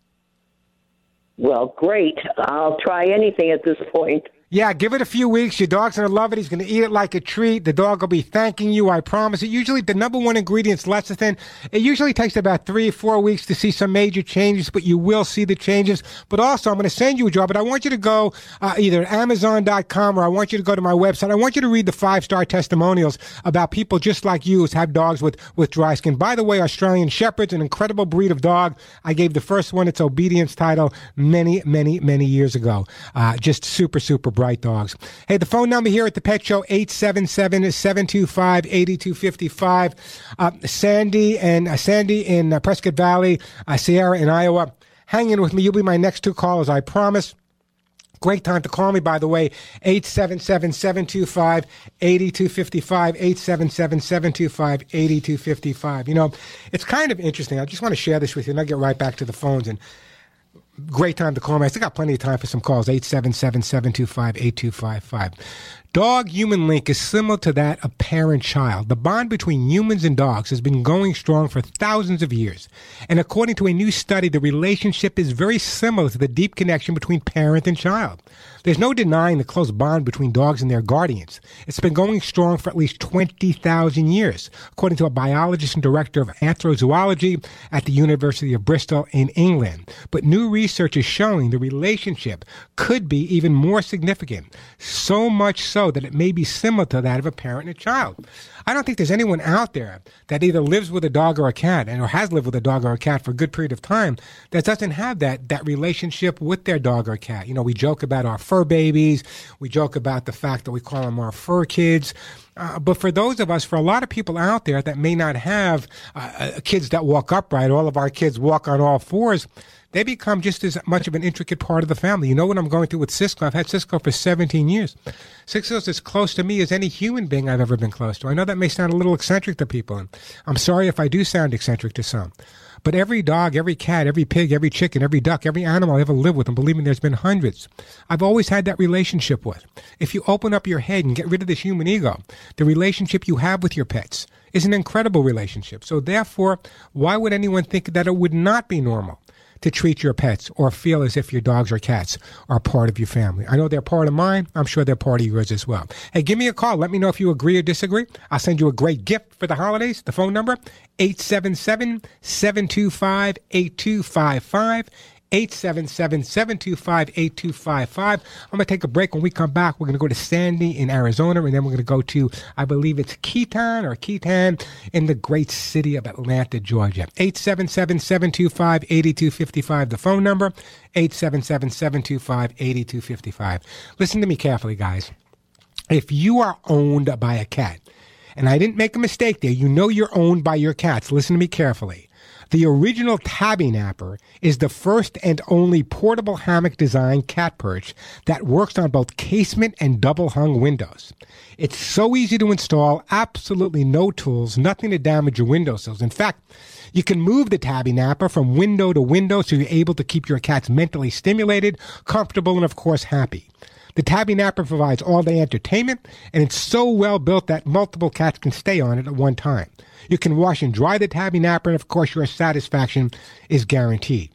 Well, great. I'll try anything at this point. Yeah, give it a few weeks. Your dog's going to love it. He's going to eat it like a treat. The dog will be thanking you. I promise it. Usually, the number one ingredient is lecithin. It usually takes about three four weeks to see some major changes, but you will see the changes. But also, I'm going to send you a jar, but I want you to go uh, either Amazon.com or I want you to go to my website. I want you to read the five star testimonials about people just like you who have dogs with, with dry skin. By the way, Australian Shepherd's an incredible breed of dog. I gave the first one its obedience title many, many, many years ago. Uh, just super, super bright dogs. Hey, the phone number here at the Pet Show, 877-725-8255. Uh, Sandy and uh, Sandy in uh, Prescott Valley, uh, Sierra in Iowa. Hang in with me. You'll be my next two callers, I promise. Great time to call me, by the way. 877-725-8255. 877-725-8255. You know, it's kind of interesting. I just want to share this with you, and I'll get right back to the phones. And great time to call me. I still got plenty of time for some calls. 877-725-8255. Dog human link is similar to that of parent child. The bond between humans and dogs has been going strong for thousands of years. And according to a new study, the relationship is very similar to the deep connection between parent and child. There's no denying the close bond between dogs and their guardians. It's been going strong for at least 20,000 years, according to a biologist and director of anthrozoology at the University of Bristol in England. But new research is showing the relationship could be even more significant, so much so that it may be similar to that of a parent and a child. I don't think there's anyone out there that either lives with a dog or a cat and or has lived with a dog or a cat for a good period of time that doesn't have that that relationship with their dog or cat. You know, we joke about our fur babies, we joke about the fact that we call them our fur kids. Uh, but for those of us, for a lot of people out there that may not have uh, uh, kids that walk upright, all of our kids walk on all fours they become just as much of an intricate part of the family. You know what I'm going through with Cisco? I've had Cisco for 17 years. Cisco's as close to me as any human being I've ever been close to. I know that may sound a little eccentric to people, and I'm sorry if I do sound eccentric to some. But every dog, every cat, every pig, every chicken, every duck, every animal I ever lived with, and believe me, there's been hundreds, I've always had that relationship with. If you open up your head and get rid of this human ego, the relationship you have with your pets is an incredible relationship. So therefore, why would anyone think that it would not be normal? To treat your pets or feel as if your dogs or cats are part of your family. I know they're part of mine. I'm sure they're part of yours as well. Hey, give me a call. Let me know if you agree or disagree. I'll send you a great gift for the holidays. The phone number 877-725-8255. 877-725-8255. I'm going to take a break. When we come back, we're going to go to Sandy in Arizona, and then we're going to go to, I believe it's Keaton or Keaton in the great city of Atlanta, Georgia. 877-725-8255, the phone number, 877-725-8255. Listen to me carefully, guys. If you are owned by a cat, and I didn't make a mistake there, you know you're owned by your cats. Listen to me carefully. The original tabby napper is the first and only portable hammock design cat perch that works on both casement and double hung windows. It's so easy to install, absolutely no tools, nothing to damage your windowsills. In fact, you can move the tabby napper from window to window so you're able to keep your cats mentally stimulated, comfortable, and of course happy. The tabby napper provides all day entertainment, and it's so well built that multiple cats can stay on it at one time. You can wash and dry the tabby napper, and of course, your satisfaction is guaranteed.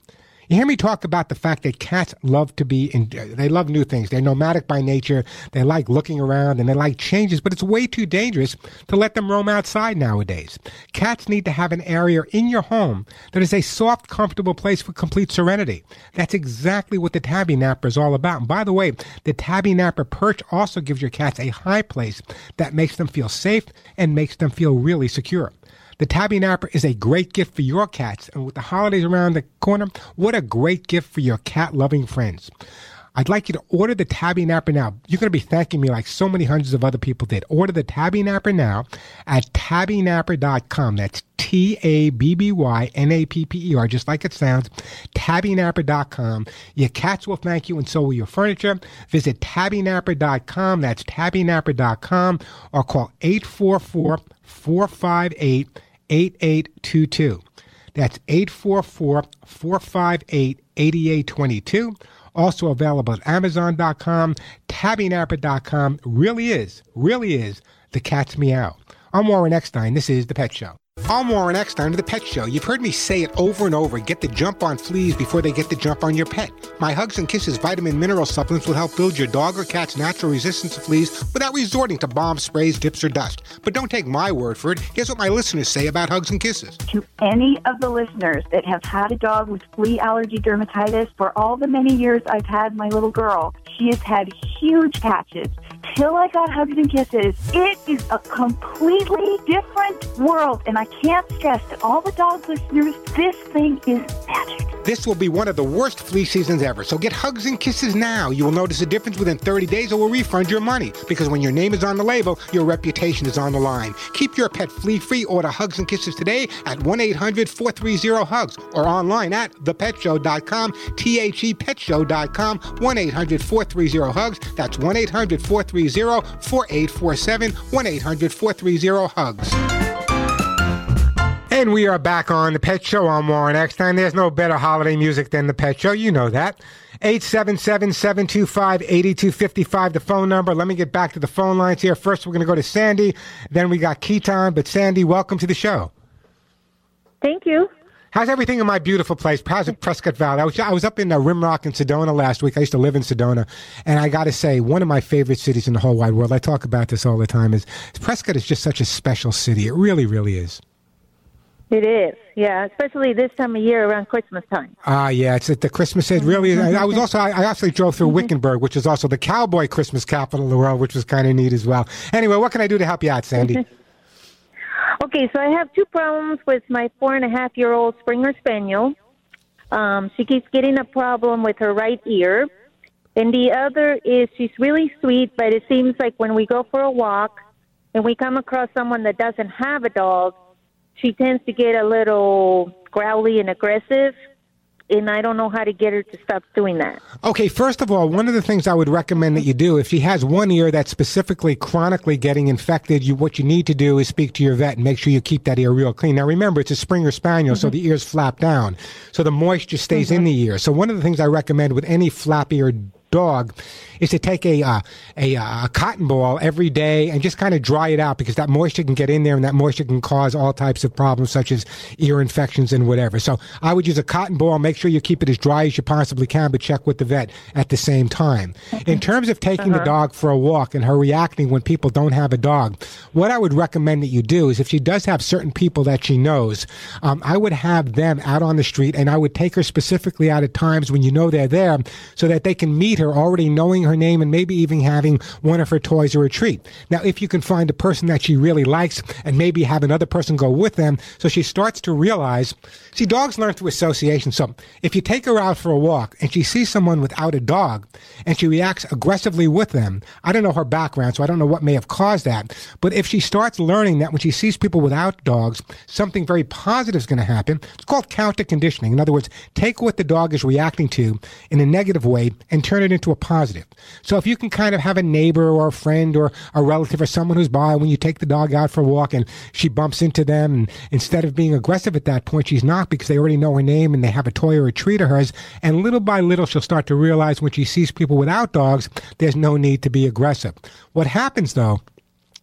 You hear me talk about the fact that cats love to be in, they love new things. They're nomadic by nature. They like looking around and they like changes, but it's way too dangerous to let them roam outside nowadays. Cats need to have an area in your home that is a soft, comfortable place for complete serenity. That's exactly what the tabby napper is all about. And by the way, the tabby napper perch also gives your cats a high place that makes them feel safe and makes them feel really secure. The tabby napper is a great gift for your cats, and with the holidays around the corner, what a great gift for your cat loving friends. I'd like you to order the tabby napper now. You're going to be thanking me like so many hundreds of other people did. Order the tabby napper now at tabbynapper.com. That's T A B B Y N A P P E R, just like it sounds. Tabbynapper.com. Your cats will thank you, and so will your furniture. Visit tabbynapper.com. That's tabbynapper.com, or call 844 458 8822. That's 844 458 8822. Also available at Amazon.com, tabbynapper.com. Really is, really is the cat's meow. I'm Warren Eckstein. This is The Pet Show. I'm Warren Eckstein of The Pet Show. You've heard me say it over and over get the jump on fleas before they get the jump on your pet. My Hugs and Kisses vitamin mineral supplements will help build your dog or cat's natural resistance to fleas without resorting to bomb sprays, dips, or dust. But don't take my word for it. Guess what my listeners say about Hugs and Kisses? To any of the listeners that have had a dog with flea allergy dermatitis, for all the many years I've had my little girl, she has had huge patches. Till I got hugs and kisses, it is a completely different world. And I can't stress to all the dog listeners, this thing is magic. This will be one of the worst flea seasons ever, so get hugs and kisses now. You will notice a difference within 30 days or we'll refund your money. Because when your name is on the label, your reputation is on the line. Keep your pet flea free. Order hugs and kisses today at 1 800 430 HUGS or online at thepetshow.com, T H E petshow.com, 1 800 430 HUGS. That's 1 800 430 4847, 1 800 430 HUGS. And we are back on the Pet Show. I'm Warren Eckstein. There's no better holiday music than the Pet Show. You know that. 877-725-8255, the phone number. Let me get back to the phone lines here. First, we're going to go to Sandy. Then we got Keaton. But Sandy, welcome to the show. Thank you. How's everything in my beautiful place, How's it Prescott Valley? I was, I was up in uh, Rimrock and Sedona last week. I used to live in Sedona. And I got to say, one of my favorite cities in the whole wide world, I talk about this all the time, is Prescott is just such a special city. It really, really is. It is, yeah, especially this time of year around Christmas time. Ah, yeah, it's at the Christmas. It really is. I, I was also, I, I actually drove through Wickenburg, which is also the cowboy Christmas capital of the world, which was kind of neat as well. Anyway, what can I do to help you out, Sandy? (laughs) Okay, so I have two problems with my four and a half year old Springer Spaniel. Um, she keeps getting a problem with her right ear. And the other is she's really sweet, but it seems like when we go for a walk and we come across someone that doesn't have a dog, she tends to get a little growly and aggressive. And I don't know how to get her to stop doing that. Okay, first of all, one of the things I would recommend that you do, if she has one ear that's specifically chronically getting infected, you what you need to do is speak to your vet and make sure you keep that ear real clean. Now remember, it's a Springer Spaniel, so mm-hmm. the ears flap down, so the moisture stays in mm-hmm. the ear. So one of the things I recommend with any flappy or dog is to take a uh, a, uh, a cotton ball every day and just kind of dry it out because that moisture can get in there and that moisture can cause all types of problems such as ear infections and whatever. So I would use a cotton ball. Make sure you keep it as dry as you possibly can, but check with the vet at the same time. In terms of taking the Uh-huh. dog for a walk and her reacting when people don't have a dog, what I would recommend that you do is if she does have certain people that she knows, um, I would have them out on the street and I would take her specifically out at times when you know they're there so that they can meet her already knowing her name and maybe even having one of her toys or a treat. Now, if you can find a person that she really likes and maybe have another person go with them so she starts to realize, see, dogs learn through association. So if you take her out for a walk and she sees someone without a dog and she reacts aggressively with them, I don't know her background, so I don't know what may have caused that. But if she starts learning that when she sees people without dogs, something very positive is going to happen, it's called counter conditioning. In other words, take what the dog is reacting to in a negative way and turn it into a positive. So if you can kind of have a neighbor or a friend or a relative or someone who's by when you take the dog out for a walk and she bumps into them and instead of being aggressive at that point, she's not because they already know her name and they have a toy or a treat of hers. And little by little, she'll start to realize when she sees people without dogs, there's no need to be aggressive. What happens though,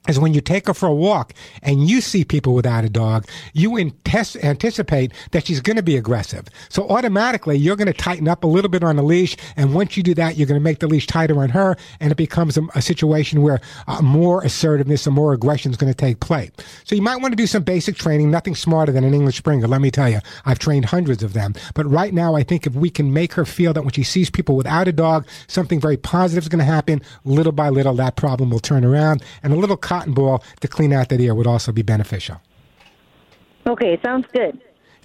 is when you take her for a walk and you see people without a dog, you antes- anticipate that she's going to be aggressive. So automatically you're going to tighten up a little bit on the leash. And once you do that, you're going to make the leash tighter on her. And it becomes a, a situation where uh, more assertiveness and more aggression is going to take place. So you might want to do some basic training, nothing smarter than an English Springer. Let me tell you, I've trained hundreds of them. But right now, I think if we can make her feel that when she sees people without a dog, something very positive is going to happen, little by little, that problem will turn around. And a little cotton ball to clean out that ear would also be beneficial. Okay, sounds good.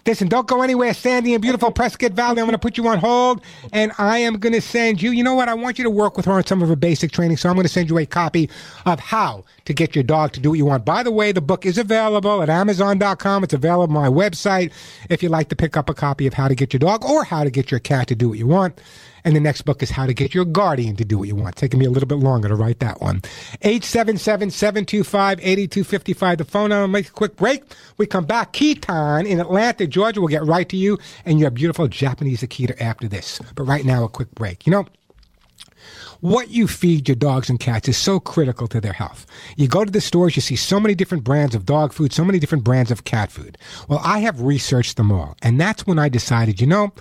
Listen, don't go anywhere, Sandy in beautiful Prescott Valley. I'm going to put you on hold, and I am going to send you. You know what? I want you to work with her on some of her basic training, so I'm going to send you a copy of how to get your dog to do what you want. By the way, the book is available at Amazon.com. It's available on my website if you'd like to pick up a copy of How to Get Your Dog or How to Get Your Cat to Do What You Want. And the next book is How to Get Your Guardian to Do What You Want. Taking me a little bit longer to write that one. 877-725-8255. The phone number. Make a quick break. We come back. Keaton in Atlanta, Georgia. We'll get right to you and your beautiful Japanese Akita after this. But right now, a quick break. You know, what you feed your dogs and cats is so critical to their health. You go to the stores, you see so many different brands of dog food, so many different brands of cat food. Well, I have researched them all. And that's when I decided, you know,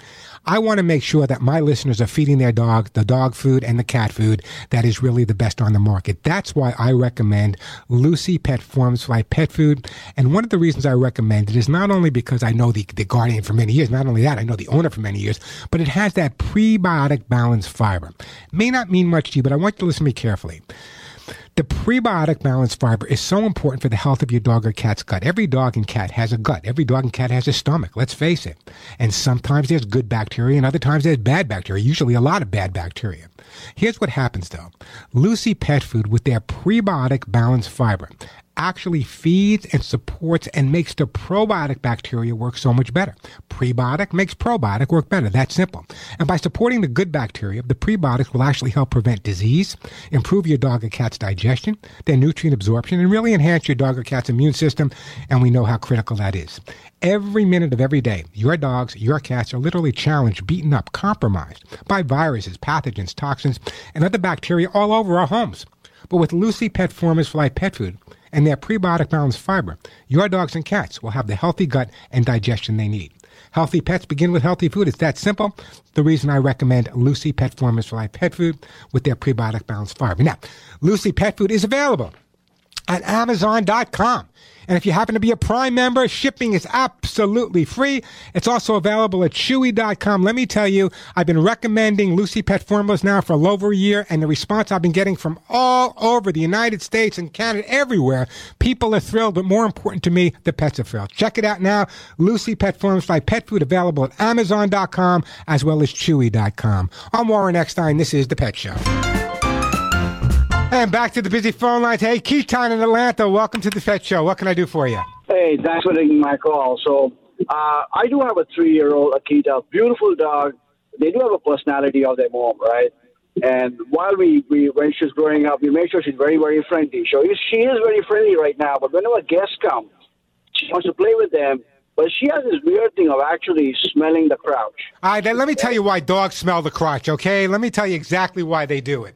I want to make sure that my listeners are feeding their dog the dog food and the cat food that is really the best on the market. That's why I recommend Lucy Pet Formulas for Life Pet Food. And one of the reasons I recommend it is not only because I know the, the guardian for many years, not only that, I know the owner for many years, but it has that prebiotic balanced fiber. May not mean much to you, but I want you to listen to me carefully. The prebiotic balanced fiber is so important for the health of your dog or cat's gut. Every dog and cat has a gut. Every dog and cat has a stomach. Let's face it. And sometimes there's good bacteria and other times there's bad bacteria, usually a lot of bad bacteria. Here's what happens though. Lucy Pet Food with their prebiotic balanced fiber actually feeds and supports and makes the probiotic bacteria work so much better. Prebiotic makes probiotic work better. That's simple. And by supporting the good bacteria, the prebiotics will actually help prevent disease, improve your dog or cat's digestion, their nutrient absorption, and really enhance your dog or cat's immune system. And we know how critical that is. Every minute of every day, your dogs, your cats are literally challenged, beaten up, compromised by viruses, pathogens, toxins, and other bacteria all over our homes. But with Lucy Pet Formulas for Life Pet Food and their prebiotic balanced fiber, your dogs and cats will have the healthy gut and digestion they need. Healthy pets begin with healthy food. It's that simple. The reason I recommend Lucy Pet Formulas for Life Pet Food with their prebiotic balanced fiber. Now, Lucy Pet Food is available at Amazon.com. And if you happen to be a Prime member, shipping is absolutely free. It's also available at Chewy.com. Let me tell you, I've been recommending Lucy Pet Formulas now for over a year, and the response I've been getting from all over the United States and Canada, everywhere, people are thrilled, but more important to me, the pets are thrilled. Check it out now. Lucy Pet Formulas for Life Pet Food available at Amazon.com as well as Chewy.com. I'm Warren Eckstein. This is The Pet Show. And back to the busy phone lines. Hey, Keaton in Atlanta, welcome to the Pet Show. What can I do for you? Hey, thanks for taking my call. So Uh, I do have a three-year-old Akita, beautiful dog. They do have a personality of their mom, right? And while we, we when she's growing up, we make sure she's very, very friendly. So she is very friendly right now. But whenever guests come, she wants to play with them. But she has this weird thing of actually smelling the crotch. All right, then let me tell you why dogs smell the crotch, okay? Let me tell you exactly why they do it.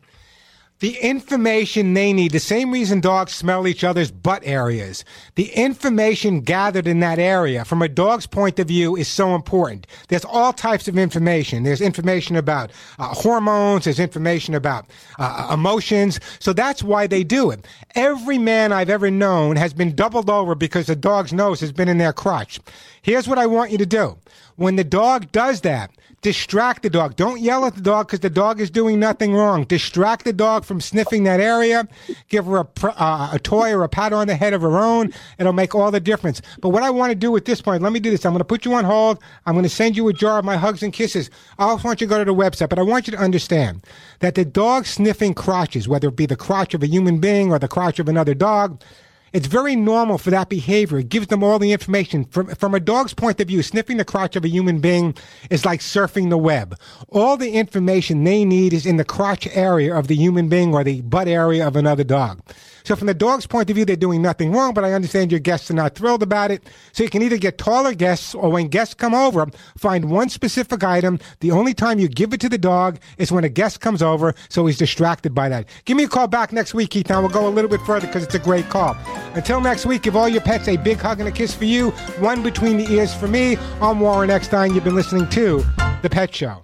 The information they need, the same reason dogs smell each other's butt areas. The information gathered in that area from a dog's point of view is so important. There's all types of information. There's information about uh, hormones. There's information about uh, emotions. So that's why they do it. Every man I've ever known has been doubled over because the dog's nose has been in their crotch. Here's what I want you to do. When the dog does that, distract the dog. Don't yell at the dog because the dog is doing nothing wrong. Distract the dog from sniffing that area. Give her a, uh, a toy or a pat on the head of her own. It'll make all the difference. But what I want to do at this point, let me do this. I'm going to put you on hold. I'm going to send you a jar of my hugs and kisses. I also want you to go to the website, but I want you to understand that the dog sniffing crotches, whether it be the crotch of a human being or the crotch of another dog, it's very normal for that behavior. It gives them all the information. From, from a dog's point of view, sniffing the crotch of a human being is like surfing the web. All the information they need is in the crotch area of the human being or the butt area of another dog. So from the dog's point of view, they're doing nothing wrong, but I understand your guests are not thrilled about it. So you can either get taller guests or when guests come over, find one specific item. The only time you give it to the dog is when a guest comes over, so he's distracted by that. Give me a call back next week, Keith. Now we'll go a little bit further because it's a great call. Until next week, give all your pets a big hug and a kiss for you, one between the ears for me. I'm Warren Eckstein. You've been listening to The Pet Show.